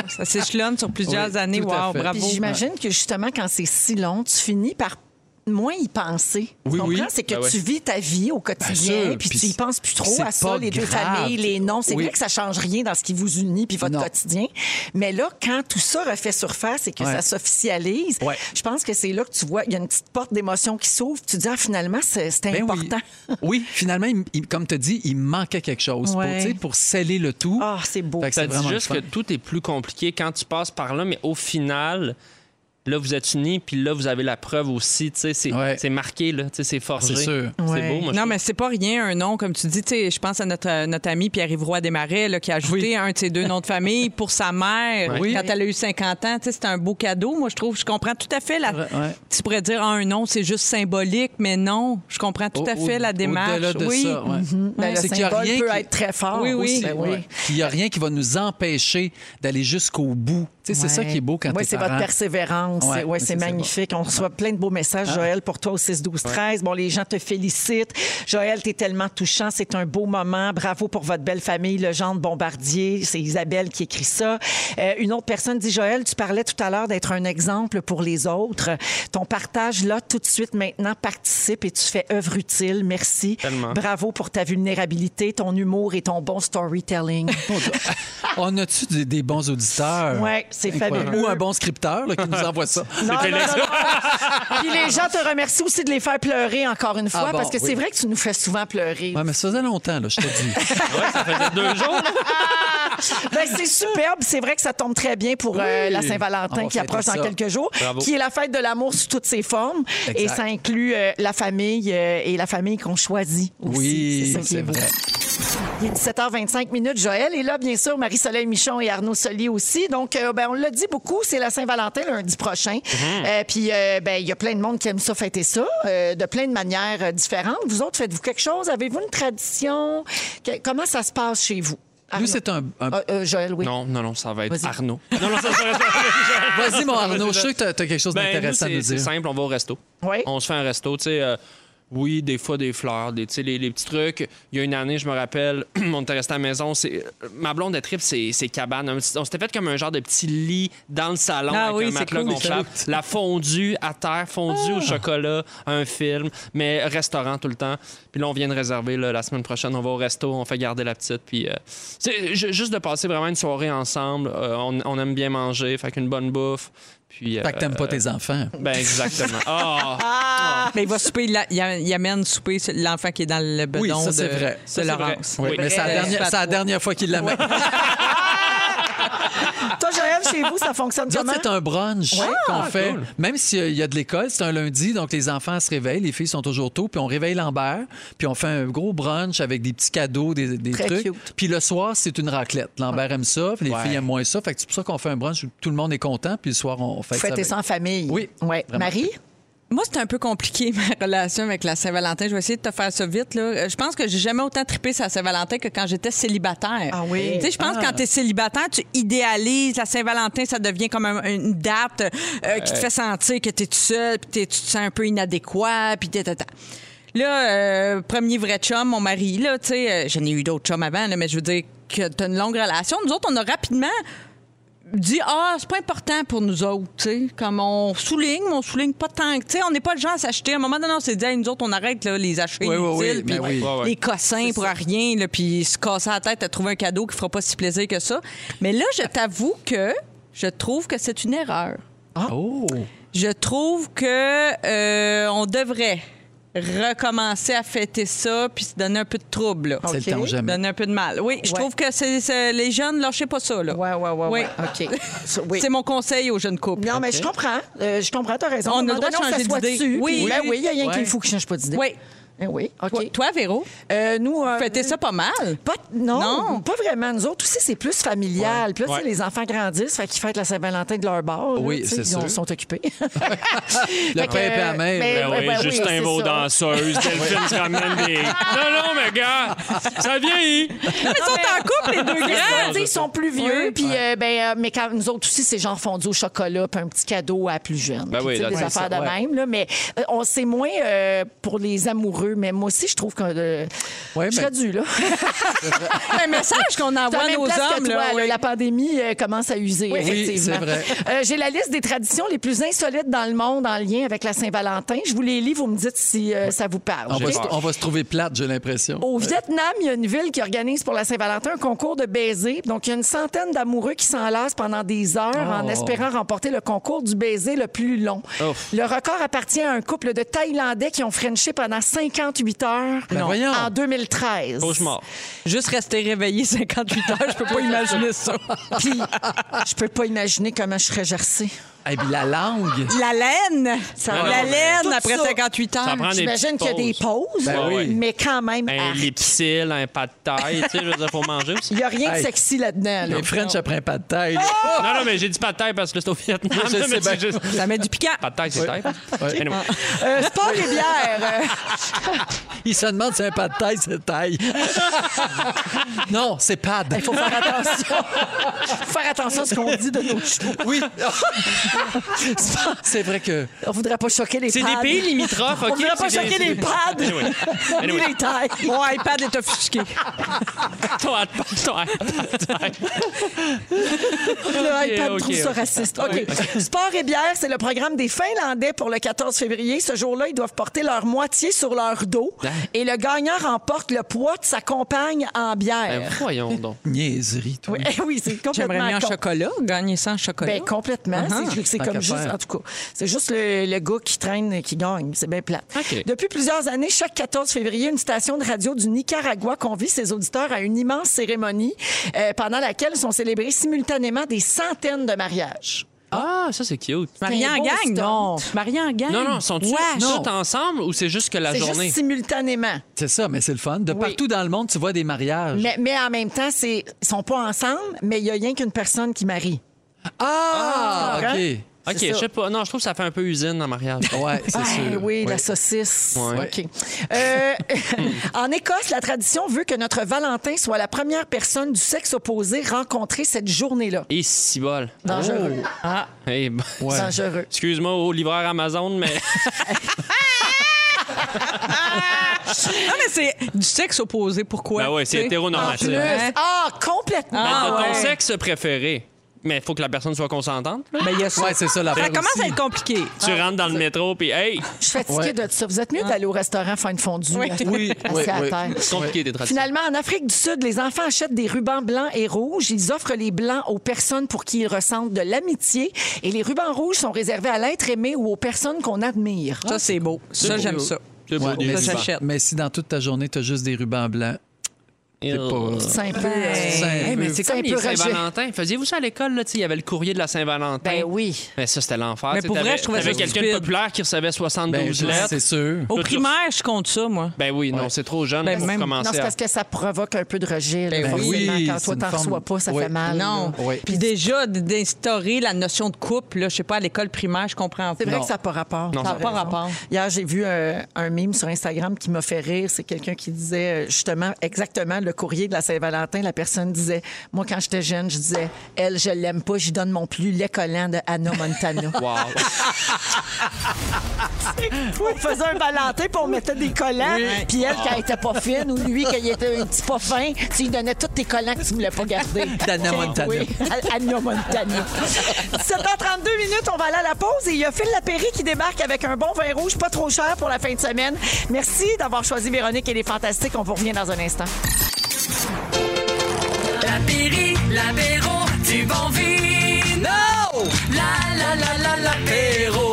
ça, s'échelonne sur plusieurs Oui, années. Wow, bravo. J'imagine que justement, quand c'est si long, tu finis par moins y penser. Oui, tu comprends? oui. C'est que Ben ouais. tu vis ta vie au quotidien, sûr, puis tu y penses plus trop à ça, les deux grave. familles, les noms. C'est Oui. vrai que ça change rien dans ce qui vous unit puis votre Non. quotidien. Mais là, quand tout ça refait surface et que Ouais. ça s'officialise, Ouais. je pense que c'est là que tu vois, il y a une petite porte d'émotion qui s'ouvre. Tu te dis, ah, finalement, c'est Ben important. <laughs> Oui, finalement, il- comme tu as dit, il manquait quelque chose pour, pour sceller le tout. Ah, c'est beau. Ça dit juste que tout est plus compliqué quand tu passes par là, mais au final, là, vous êtes unis, puis là, vous avez la preuve aussi. tu sais, C'est Ouais. c'est marqué, là, tu sais, c'est forgé. C'est sûr. C'est Ouais. beau, moi, je Non, mais c'est pas rien un nom, comme tu dis. Tu sais, je pense à notre, euh, notre ami Pierre-Yves Roy Desmarais là, qui a ajouté Oui. un de ses deux noms de famille pour sa mère Oui. quand elle a eu 50 ans. Tu sais, c'est un beau cadeau, moi, je trouve. Je comprends tout à fait la. Ouais. Tu pourrais dire ah, un nom, c'est juste symbolique, mais non, je comprends tout à fait au- la démarche. au-delà de oui. ça, ouais. Ben, le C'est qu'il y a symbole rien peut qui- être très fort. Oui, oui. aussi. Ben oui. Il n'y a rien qui va nous empêcher d'aller jusqu'au bout sais, c'est ça qui est beau quand Oui, t'es c'est votre persévérance. Ouais, c'est magnifique. On reçoit plein de beaux messages, Ah. Joël, pour toi au 6 12 13 Bon, les gens te félicitent. Joël, t'es tellement touchant. C'est un beau moment. Bravo pour votre belle famille, le genre de Bombardier. C'est Isabelle qui écrit ça. Euh, une autre personne dit Joël, tu parlais tout à l'heure d'être un exemple pour les autres. Ton partage là, tout de suite, maintenant, participe et tu fais œuvre utile. Merci. Tellement. Bravo pour ta vulnérabilité, ton humour et ton bon storytelling. <laughs> On a-tu des, des bons auditeurs? Ouais, c'est fabuleux. Ou un bon scripteur là, qui nous envoie ça. <laughs> Non, non, non, non. Puis les gens te remercient aussi de les faire pleurer encore une fois Ah bon, parce que oui. c'est vrai que tu nous fais souvent pleurer. Ouais, mais ça faisait longtemps, là, je te dis. <laughs> ça faisait deux jours. <laughs> Ben, c'est superbe. C'est vrai que ça tombe très bien pour euh, Oui. la Saint-Valentin va qui approche dans ça. quelques jours, Bravo. qui est la fête de l'amour sous toutes ses formes. Exact. Et ça inclut euh, la famille euh, et la famille qu'on choisit aussi. Oui, ça qui c'est vrai. Il est 17h25 minutes, Joël. Et là, bien sûr, Marie-Soleil Michon et Arnaud Solier aussi. Donc, euh, ben, on l'a dit beaucoup, c'est la Saint-Valentin lundi prochain. Euh, puis, euh, ben, il y a plein de monde qui aime ça fêter ça, euh, de plein de manières euh, différentes. Vous autres, faites-vous quelque chose? Avez-vous une tradition? Que- comment ça se passe chez vous? Nous, c'est un. un- Ah, euh, Joël, oui. Non, non, non, ça va être. Arnaud. Non, non, ça, ça, Vas-y, mon Arnaud, je sais que tu as, quelque chose Ben, d'intéressant à c'est nous c'est dire. simple, on va au resto. Oui. On se fait un resto, tu sais. euh, oui, des fois des fleurs, des, les, les petits trucs. Il y a une année, je me rappelle, <clears throat> on était resté à la maison. C'est, ma blonde de trip, c'est, c'est cabane. On s'était fait comme un genre de petit lit dans le salon Ah avec oui, un c'est matelas cool, gonflable. La fondue à terre, fondue au chocolat, un film, mais restaurant tout le temps. Puis là, on vient de réserver là, la semaine prochaine. On va au resto, on fait garder la petite. Puis euh, juste de passer vraiment une soirée ensemble. Euh, on, on aime bien manger, fait qu'une bonne bouffe. Puis, Fait que t'aimes pas euh, tes enfants. Ben exactement. <laughs> Ah! Mais il va souper, il, a- il amène souper l'enfant qui est dans le bedon Oui, ça, de, c'est vrai. de Ça, c'est Laurence. Oui, mais c'est la, Euh, dernière fois qu'il l'amène. Chez vous, ça fonctionne comment? c'est un brunch Ouais. qu'on Ah, fait. cool. Même s'il y a de l'école, c'est un lundi, donc les enfants se réveillent, les filles sont toujours tôt, puis on réveille Lambert, puis on fait un gros brunch avec des petits cadeaux, des, des Très trucs. cute. Puis le soir, c'est une raclette. Lambert aime ça, puis les Ouais. filles aiment moins ça. Fait que c'est pour ça qu'on fait un brunch où tout le monde est content, puis le soir, on fait Vous fêtez ça en famille? Oui, Ouais. vraiment. Marie? Moi, c'est un peu compliqué, <laughs> ma relation avec la Saint-Valentin. Je vais essayer de te faire ça vite. Là. Euh, Je pense que j'ai jamais autant trippé sur la Saint-Valentin que quand j'étais célibataire. Ah oui? Tu sais, je pense Ah. que quand tu es célibataire, tu idéalises la Saint-Valentin, ça devient comme un- une date euh, qui te fait sentir que tu es tout seul, puis t'es- tu te sens un peu inadéquat, puis t'es- t'es- t'es- Là, euh, premier vrai chum, mon mari, là, tu sais, euh, j'en ai eu d'autres chums avant, là, mais je veux dire que tu as une longue relation. Nous autres, on a rapidement dit ah c'est pas important pour nous autres tu sais comme on souligne mais on souligne pas tant que tu sais on n'est pas le genre à s'acheter à un moment donné on s'est dit Hey, nous autres on arrête là, les achats Oui, oui, oui, inutiles oui. Ouais. les cossins pour rien là, puis se casser la tête à trouver un cadeau qui fera pas si plaisir que ça mais là je t'avoue que je trouve que c'est une erreur Oh! je trouve que euh, on devrait recommencer à fêter ça puis se donner un peu de trouble là. C'est le temps jamais. donner un peu de mal oui je Ouais. trouve que c'est c'est- les jeunes lâchez pas ça là Ouais, ouais, ouais. Oui. OK. <laughs> Ça, oui. c'est mon conseil aux jeunes couples. Non, mais je comprends. Euh, je comprends, t'as raison. On a le droit de changer d'idée. dessus, Oui. Ben oui, il y a rien Ouais. qu'il faut qu'il change pas d'idée. Oui. Eh oui, OK. Toi, toi, Véro, Euh, nous, euh, fêtez ça pas mal. Pas, non, Non? pas vraiment. Nous autres aussi, c'est plus familial. Puis là, tu sais, Ouais. les enfants grandissent, fait qu'ils fêtent la Saint-Valentin de leur bord. Oui, c'est ils ont- sûr. sont occupés. <laughs> Le pain la mère. mais- Ben oui, ben oui, Justin ça. danseuse, Delphine <laughs> se ramène des. Non, non, mais gars, ça vieillit. Ils sont en couple, les deux ça, grands. ils sont plus vieux, Oui. puis euh, ben, euh, mais quand nous autres aussi, c'est genre fondu au chocolat, puis un petit cadeau à plus jeune. Ben oui, des affaires ça, de même, là, mais on c'est moins pour les amoureux, mais moi aussi, je trouve que euh, Ouais, je mais- serais dû, là. <laughs> Un message qu'on envoie à nos place que hommes. toi, là, oui. La pandémie euh, commence à user, Oui, effectivement. c'est vrai. Euh, J'ai la liste des traditions les plus insolites dans le monde en lien avec la Saint-Valentin. Je vous les lis, vous me dites si euh, ça vous parle. On va, se, on va se trouver plate, j'ai l'impression. Au Vietnam, il y a une ville qui organise pour la Saint-Valentin un concours de baiser. Donc, il y a une centaine d'amoureux qui s'enlacent pendant des heures en Oh. espérant remporter le concours du baiser le plus long. Ouf. Le record appartient à un couple de Thaïlandais qui ont frenché pendant 58 heures Ben voyons. en 2013. Cauchemar. Juste rester réveillé 58 heures, je peux pas <laughs> imaginer ça. Puis, je peux pas imaginer comment je serais gercée. Et puis la langue. La laine. Non, la laine après ça. 58 heures. Ça prend des J'imagine petites qu'il y a des pauses. Ben oui. mais quand même, Un arc. lipsil, un pas de taille, tu sais, je veux dire, faut manger aussi. il n'y a rien de Hey. sexy là-dedans. là. Les French après un pas de taille. là. Non, non, mais j'ai dit pas de taille parce que là, c'est au Vietnam. Je sais <laughs> mais bien. c'est juste- Ça met du piquant. Pas de taille, c'est taille. Ouais. Anyway. Euh, sport et bière. euh, <laughs> Il se demande si un pas de taille, c'est taille. <laughs> non, c'est pad. Il faut faire attention. faut faire attention à ce qu'on dit de nos shows. Oui. C'est vrai que. On voudrait pas choquer les C'est pads. des pays limitrophes, OK? On voudrait pas C'est choquer des- les pads. Anyway. Ni Anyway. les tailles. Mon iPad est offusqué. Ton iPad, ton iPad. Le iPad trouve ça raciste. OK. Sport et bière, c'est le programme des Finlandais pour le 14 février. Ce jour-là, ils doivent porter leur moitié sur leur dos. Hein? Et le gagnant remporte le poids de sa compagne en bière. Ben, voyons donc. Niaiserie, toi. Oui, <laughs> oui, c'est complètement J'aimerais bien un con. chocolat, gagner ça en chocolat? Ben, complètement. Uh-huh. C'est- C'est comme juste, faire. en tout cas, c'est juste le, le gars qui traîne qui gagne. C'est bien plat. OK. Depuis plusieurs années, chaque 14 février, une station de radio du Nicaragua convie ses auditeurs à une immense cérémonie euh, pendant laquelle sont célébrés simultanément des centaines de mariages. Ah, ça, c'est cute. Marié en gang, non? Marié en gang. Non, non, sont-ils tous ensemble ou c'est juste que la C'est journée? juste simultanément. C'est ça, mais c'est le fun. De Oui. partout dans le monde, tu vois des mariages. Mais, mais en même temps, c'est ils sont pas ensemble, mais il y a rien qu'une personne qui marie. Ah, Ah, OK. OK, C'est je ça. sais pas. Non, je trouve que ça fait un peu usine en mariage. <laughs> Ouais, c'est Ah, sûr. oui, la saucisse. Ouais. OK. Euh, <laughs> en Écosse, la tradition veut que notre Valentin soit la première personne du sexe opposé rencontrée cette journée-là. Et si bol. Dangereux. Ah, Hey, bon. Ouais. dangereux. Excuse-moi au livreur Amazon, mais <laughs> Non, mais c'est du sexe opposé. Pourquoi? ben ouais, c'est Tu sais? hétéronormatif. Plus. Ah, complètement. Ah, Ben, de ton ouais. sexe préféré. Mais il faut que la personne soit consentante. là. Ben, il y a ça. Ouais, c'est ça la Ça commence à être compliqué. Tu rentres dans le métro, puis hey, Je suis fatiguée Ouais. de ça. Vous êtes mieux d'aller au restaurant faire une fondue. Oui. là, <laughs> Oui, assis oui, à oui. terre. c'est compliqué des traditions. Finalement, en Afrique du Sud, les enfants achètent des rubans blancs et rouges. Ils offrent les blancs aux personnes pour qui ils ressentent de l'amitié. Et les rubans rouges sont réservés à l'être aimé ou aux personnes qu'on admire. Ça, c'est beau. Ça, beau. j'aime ça. C'est beau, Ouais, des mais, Ça, si, rubans. j'achète. mais si dans toute ta journée, tu as juste des rubans blancs, pas. C'est un peu. C'est Hey, mais peu- c'est C'est comme les. Saint-Valentin. Faisiez-vous ça à l'école? là, tu sais, Il y avait le courrier de la Saint-Valentin? Ben oui. Mais ça, c'était l'enfer. Mais pour vrai, je trouvais ça quelqu'un de populaire qui recevait 72 Ben, lettres. c'est sûr. Au primaire, je compte ça, moi. Ben oui, non, c'est trop jeune Ben, pour même- Non, commencer c'est à... parce que ça provoque un peu de rejet. Ben forcément. oui, Quand c'est toi, t'en reçois pas, ça Oui. fait mal. Non. Oui. Puis déjà, d'instaurer la notion de couple, là, je sais pas, à l'école primaire, je comprends C'est pas. vrai que ça n'a pas rapport. Non, ça n'a pas rapport. Hier, j'ai vu un mime sur Instagram qui m'a fait rire. C'est quelqu'un qui disait euh, justement exactement le courrier de la Saint-Valentin. La personne disait Moi, quand j'étais jeune, je disais Elle, je l'aime pas, j'y donne mon plus lait collant de Anna Montana. <laughs> Wow. <laughs> on faisait un Valentin, puis on mettait des collants. Puis elle, quand elle était pas fine, ou lui, quand il était un petit pas fin, tu lui donnais tous tes collants que tu voulais pas garder. <laughs> D'Anna Montana. Oui, Anna Montana. 17h32 minutes, on va aller à la pause. Et il y a Phil Lapéry qui débarque avec un bon vin rouge, pas trop cher pour la fin de semaine. Merci d'avoir choisi Véronique et les Fantastiques. On vous revient dans un instant. La Péri, l'apéro, du bon vino. La la la la l'apéro.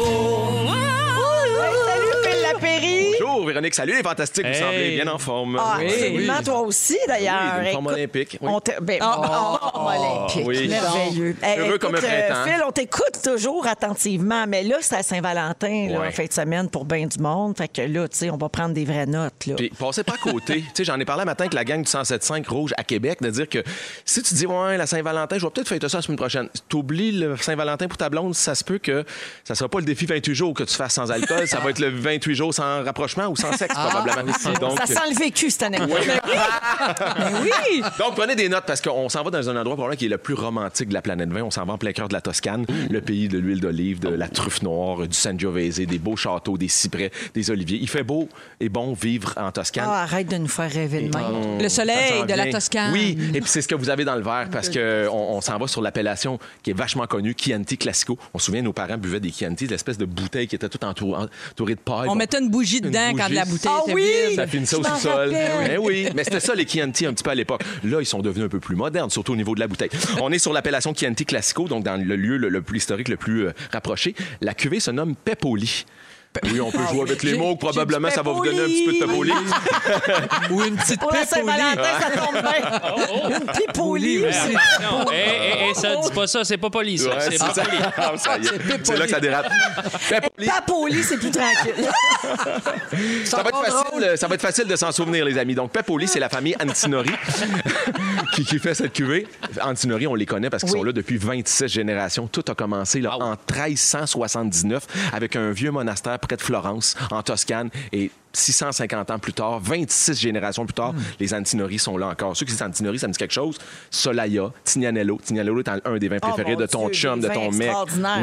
Véronique. Salut, les fantastiques. Vous Hey. semblez bien en forme. Ah, absolument, toi aussi, d'ailleurs. Oui, d'une forme Écoute, olympique. Oui. On te- ben, Ah, oh, olympique, oui. merveilleux. Hey, Heureux comme un euh, printemps. Phil, on t'écoute toujours attentivement, mais là, c'est à Saint-Valentin, là, Ouais. en fin de semaine, pour bien du monde. Fait que là, tu sais, on va prendre des vraies notes. Là. Puis passez pas à côté. <laughs> tu sais, j'en ai parlé un matin avec la gang du 107.5 Rouge à Québec, de dire que si tu dis, ouais, la Saint-Valentin, je vais peut-être fêter ça la semaine prochaine. T'oublies le Saint-Valentin pour ta blonde, ça se peut que ça sera pas le défi 28 jours que tu fasses sans alcool, ça va être le 28 jours sans rapprochement ou sans sexe, probablement. Donc, Ça sent le vécu, cette année. <laughs> oui! Donc, prenez des notes parce qu'on s'en va dans un endroit probablement qui est le plus romantique de la planète 20. On s'en va en plein cœur de la Toscane, le pays de l'huile d'olive, de la truffe noire, du Sangiovese, des beaux châteaux, des cyprès, des oliviers. Il fait beau et bon vivre en Toscane. Ah, arrête de nous faire rêver de même. Le soleil de la. Toscane. Oui, et puis c'est ce que vous avez dans le verre parce que on, on s'en va sur l'appellation qui est vachement connue, Chianti Classico. On se souvient, nos parents buvaient des Chianti, l'espèce de bouteille qui était toute entourée, de paille. On Bon, mettait une bougie Une dedans quand la bouteille Ah oui! ça finissait au sous-sol. Mais oui, mais c'était ça les Chianti un petit peu à l'époque. Là, ils sont devenus un peu plus modernes, surtout au niveau de la bouteille. <laughs> On est sur l'appellation Chianti Classico, donc dans le lieu le, le plus historique, le plus euh, rapproché. La cuvée se nomme Pepoli. Oui, on peut jouer avec les mots. Probablement, ça va vous donner un petit peu de tapoli. <laughs> Ou une petite Pour la. Saint-Valentin, ça tombe bien. Une pipe au lit Oui, aussi. aussi. Non, hé, hé, hé, ça, dis pas ça, c'est pas poli, ça. Ouais, c'est c'est pas ça. poli. Ah, ça y est. C'est là que ça dérape. Lit, c'est plus tranquille. <laughs> Ça va, être facile, ça va être facile de s'en souvenir, les amis. Donc, Pepoli, c'est la famille Antinori <laughs> qui, qui fait cette cuvée. Antinori, on les connaît parce qu'ils sont là depuis 26 générations. Tout a commencé là, en 1379 avec un vieux monastère près de Florence, en Toscane. Et 650 ans plus tard, 26 générations plus tard, les Antinori sont là encore. Ceux qui disent Antinori, ça me dit quelque chose. Solaya, Tignanello. Tignanello est un des vins Oh, préférés de ton Dieu, chum, de ton mec.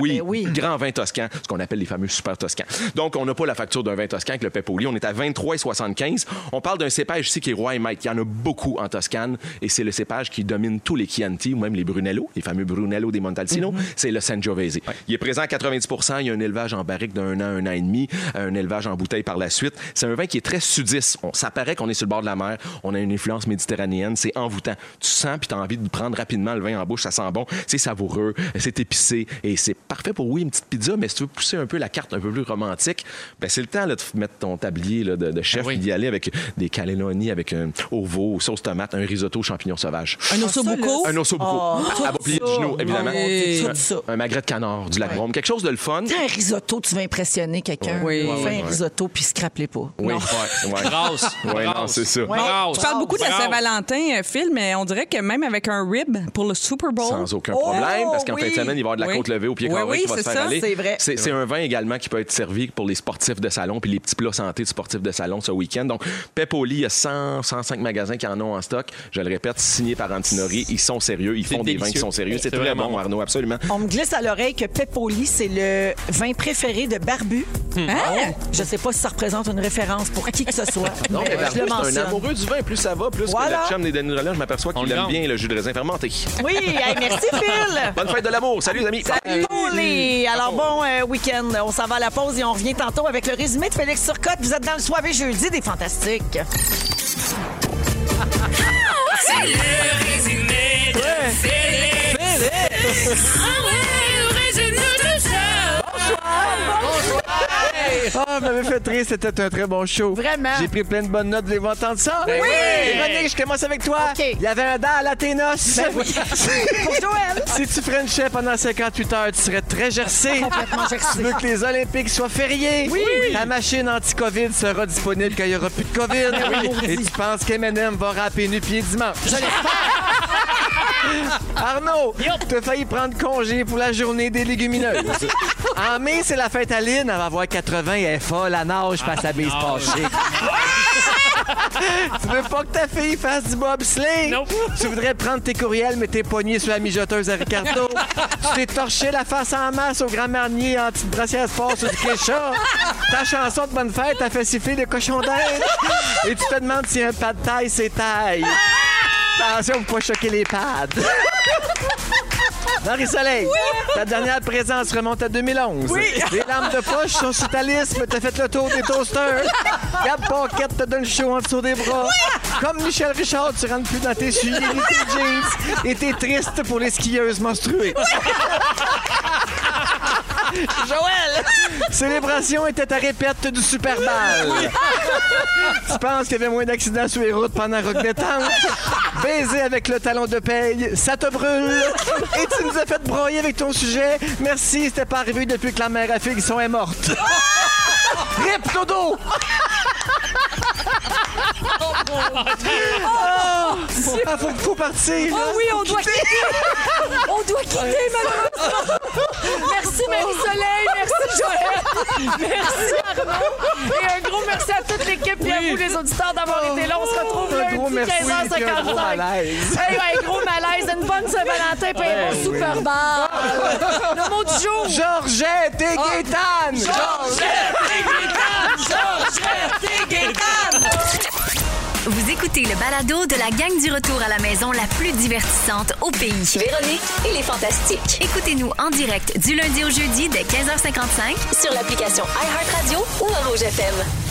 Oui, ben oui. grand vin toscan, ce qu'on appelle les fameux super toscans. Donc, on n'a pas la facture d'un vin toscan avec le Pepoli. On est à 23,75. On parle d'un cépage ici qui est roi et maître. Il y en a beaucoup en Toscane et c'est le cépage qui domine tous les Chianti ou même les Brunello, les fameux Brunello des Montalcino. C'est le Sangiovese. Il est présent à 90% Il y a un élevage en barrique d'un an, un an et demi, un élevage en bouteille par la suite. C'est un vin qui est très sudiste. On, ça paraît qu'on est sur le bord de la mer. On a une influence méditerranéenne. C'est envoûtant. Tu sens puis tu as envie de prendre rapidement le vin en bouche. Ça sent bon. C'est savoureux. C'est épicé et c'est parfait pour, oui, une petite pizza, mais si tu veux pousser un peu la carte un peu plus romantique, ben c'est le temps là, de mettre ton tablier là, de, de chef Ah oui. et d'y aller avec des cannelloni, avec un au veau, sauce tomate, un risotto champignons sauvages. Un ossobuco. Un osso buco. Oh, à, à plier ça. du genou, évidemment. Oui. Un-. Un, magret de canard, du lac Brome. Quelque chose de le fun. Un risotto, tu vas impressionner quelqu'un. Oui. Fais un risotto puis scrape-les pas. Oui, Non. ouais, ouais. <laughs> Brasse. Ouais, non, Brasse. c'est ça. Brasse. Tu parles beaucoup de la. Saint-Valentin, euh, Phil, mais on dirait que même avec un rib pour le Super Bowl. Sans aucun Oh, problème, parce qu'en oui. fin de semaine, il va y avoir de la Oui. côte levée au pied Oui, carré oui, qui va se faire ça, aller. c'est vrai. C'est un vin également qui peut être servi pour les sportifs de salon puis les petits plats santé de sportifs de salon ce week-end. Donc, Pepoli, il y a 100, 105 magasins qui en ont en stock. Je le répète, signés par Antinori. Ils sont sérieux. Ils font des vins qui sont sérieux. C'est très bon, bon. Arnaud, absolument. On me glisse à l'oreille que Pepoli, c'est le vin préféré de Barbu. Hein? Je sais pas si ça représente une référence pour qui que ce soit. <laughs> Non, mais mais Barbu, je le c'est un amoureux du vin. Plus ça va, plus Voilà. que le chum des Denis Relais, je m'aperçois qu'il aime bien le jus de raisin fermenté. Oui, hey, merci Phil. <laughs> Bonne fête de l'amour. Salut, les amis. Pepoli. Alors bon euh, week-end. On s'en va à la pause et on revient tantôt avec le résumé de Félix Turcotte. Vous êtes dans le soirée jeudi des Fantastiques. <laughs> C'est le résumé de Félix. Ah ouais, ça. Ah, m'avait fait rire, c'était un très bon show. Vraiment. J'ai pris plein de bonnes notes, voulez-vous entendre ça? Ben oui. Véronique, je commence avec toi. OK. Il y avait un dent à la tes noces. Ben oui. <laughs> Pour Joël. Si tu Frenchais pendant 58 heures, tu serais très gercé. Complètement gercé. Tu veux que les Olympiques soient fériés? Oui. Ta machine anti-COVID sera disponible quand il n'y aura plus de COVID. Et tu penses qu'Eminem va rapper nu-pied dimanche? Je l'espère. <laughs> Arnaud, tu as failli prendre congé pour la journée des légumineuses. <laughs> En mai, c'est la fête à Lynn. Elle va avoir 80 et elle est folle à nage face à bise pâchée. <laughs> tu veux pas que ta fille fasse du bobsleigh? Nope. Tu voudrais prendre tes courriels, mais t'es poigné sur la mijoteuse à Ricardo. tu t'es torché la face en masse au grand marnier en petite brassière sport sur du Kesha. Ta chanson de bonne fête a fait siffler le cochon d'Inde. Et tu te demandes si un pas de taille, c'est taille. Attention pour pas choquer les pads. <laughs> Marie-Soleil, ta dernière présence remonte à 2011. Les lampes de poche sont sur ta liste, mais t'as fait le tour des toasters. Gab Paquette te donne chaud en dessous des bras. Comme Michel Richard, tu rentres plus dans tes souliers ni tes jeans. Et t'es triste pour les skieuses menstruées. <laughs> Joël! Célébration était à répète du Super Ball. tu penses qu'il y avait moins d'accidents sur les routes pendant Rock Détente? Baiser avec le talon de paye, ça te brûle. Et tu nous as fait broyer avec ton sujet. Merci, c'était pas arrivé depuis que la mère à Figson est morte. <laughs> Rip Dodo! Oh, ah, faut, faut partir. Oh oui, on doit quitter. on doit quitter, malheureusement. Merci Marie-Soleil, merci Joël, merci Arnaud. Et un gros merci à toute l'équipe et à vous, les auditeurs, d'avoir été là. On se retrouve Un lundi, merci, puis un gros 15h55. malaise. Hey, un gros malaise, une bonne Saint-Valentin, puis un bon Super Bar. Le mot du jour. Georgette et Gaétane! Georgette et Gaétane! Georgette et Gaétane! Vous écoutez le balado de la gang du retour à la maison la plus divertissante au pays. Véronique et les Fantastiques. Écoutez-nous en direct du lundi au jeudi dès 15h55 Sur l'application iHeartRadio ou à Rouge FM.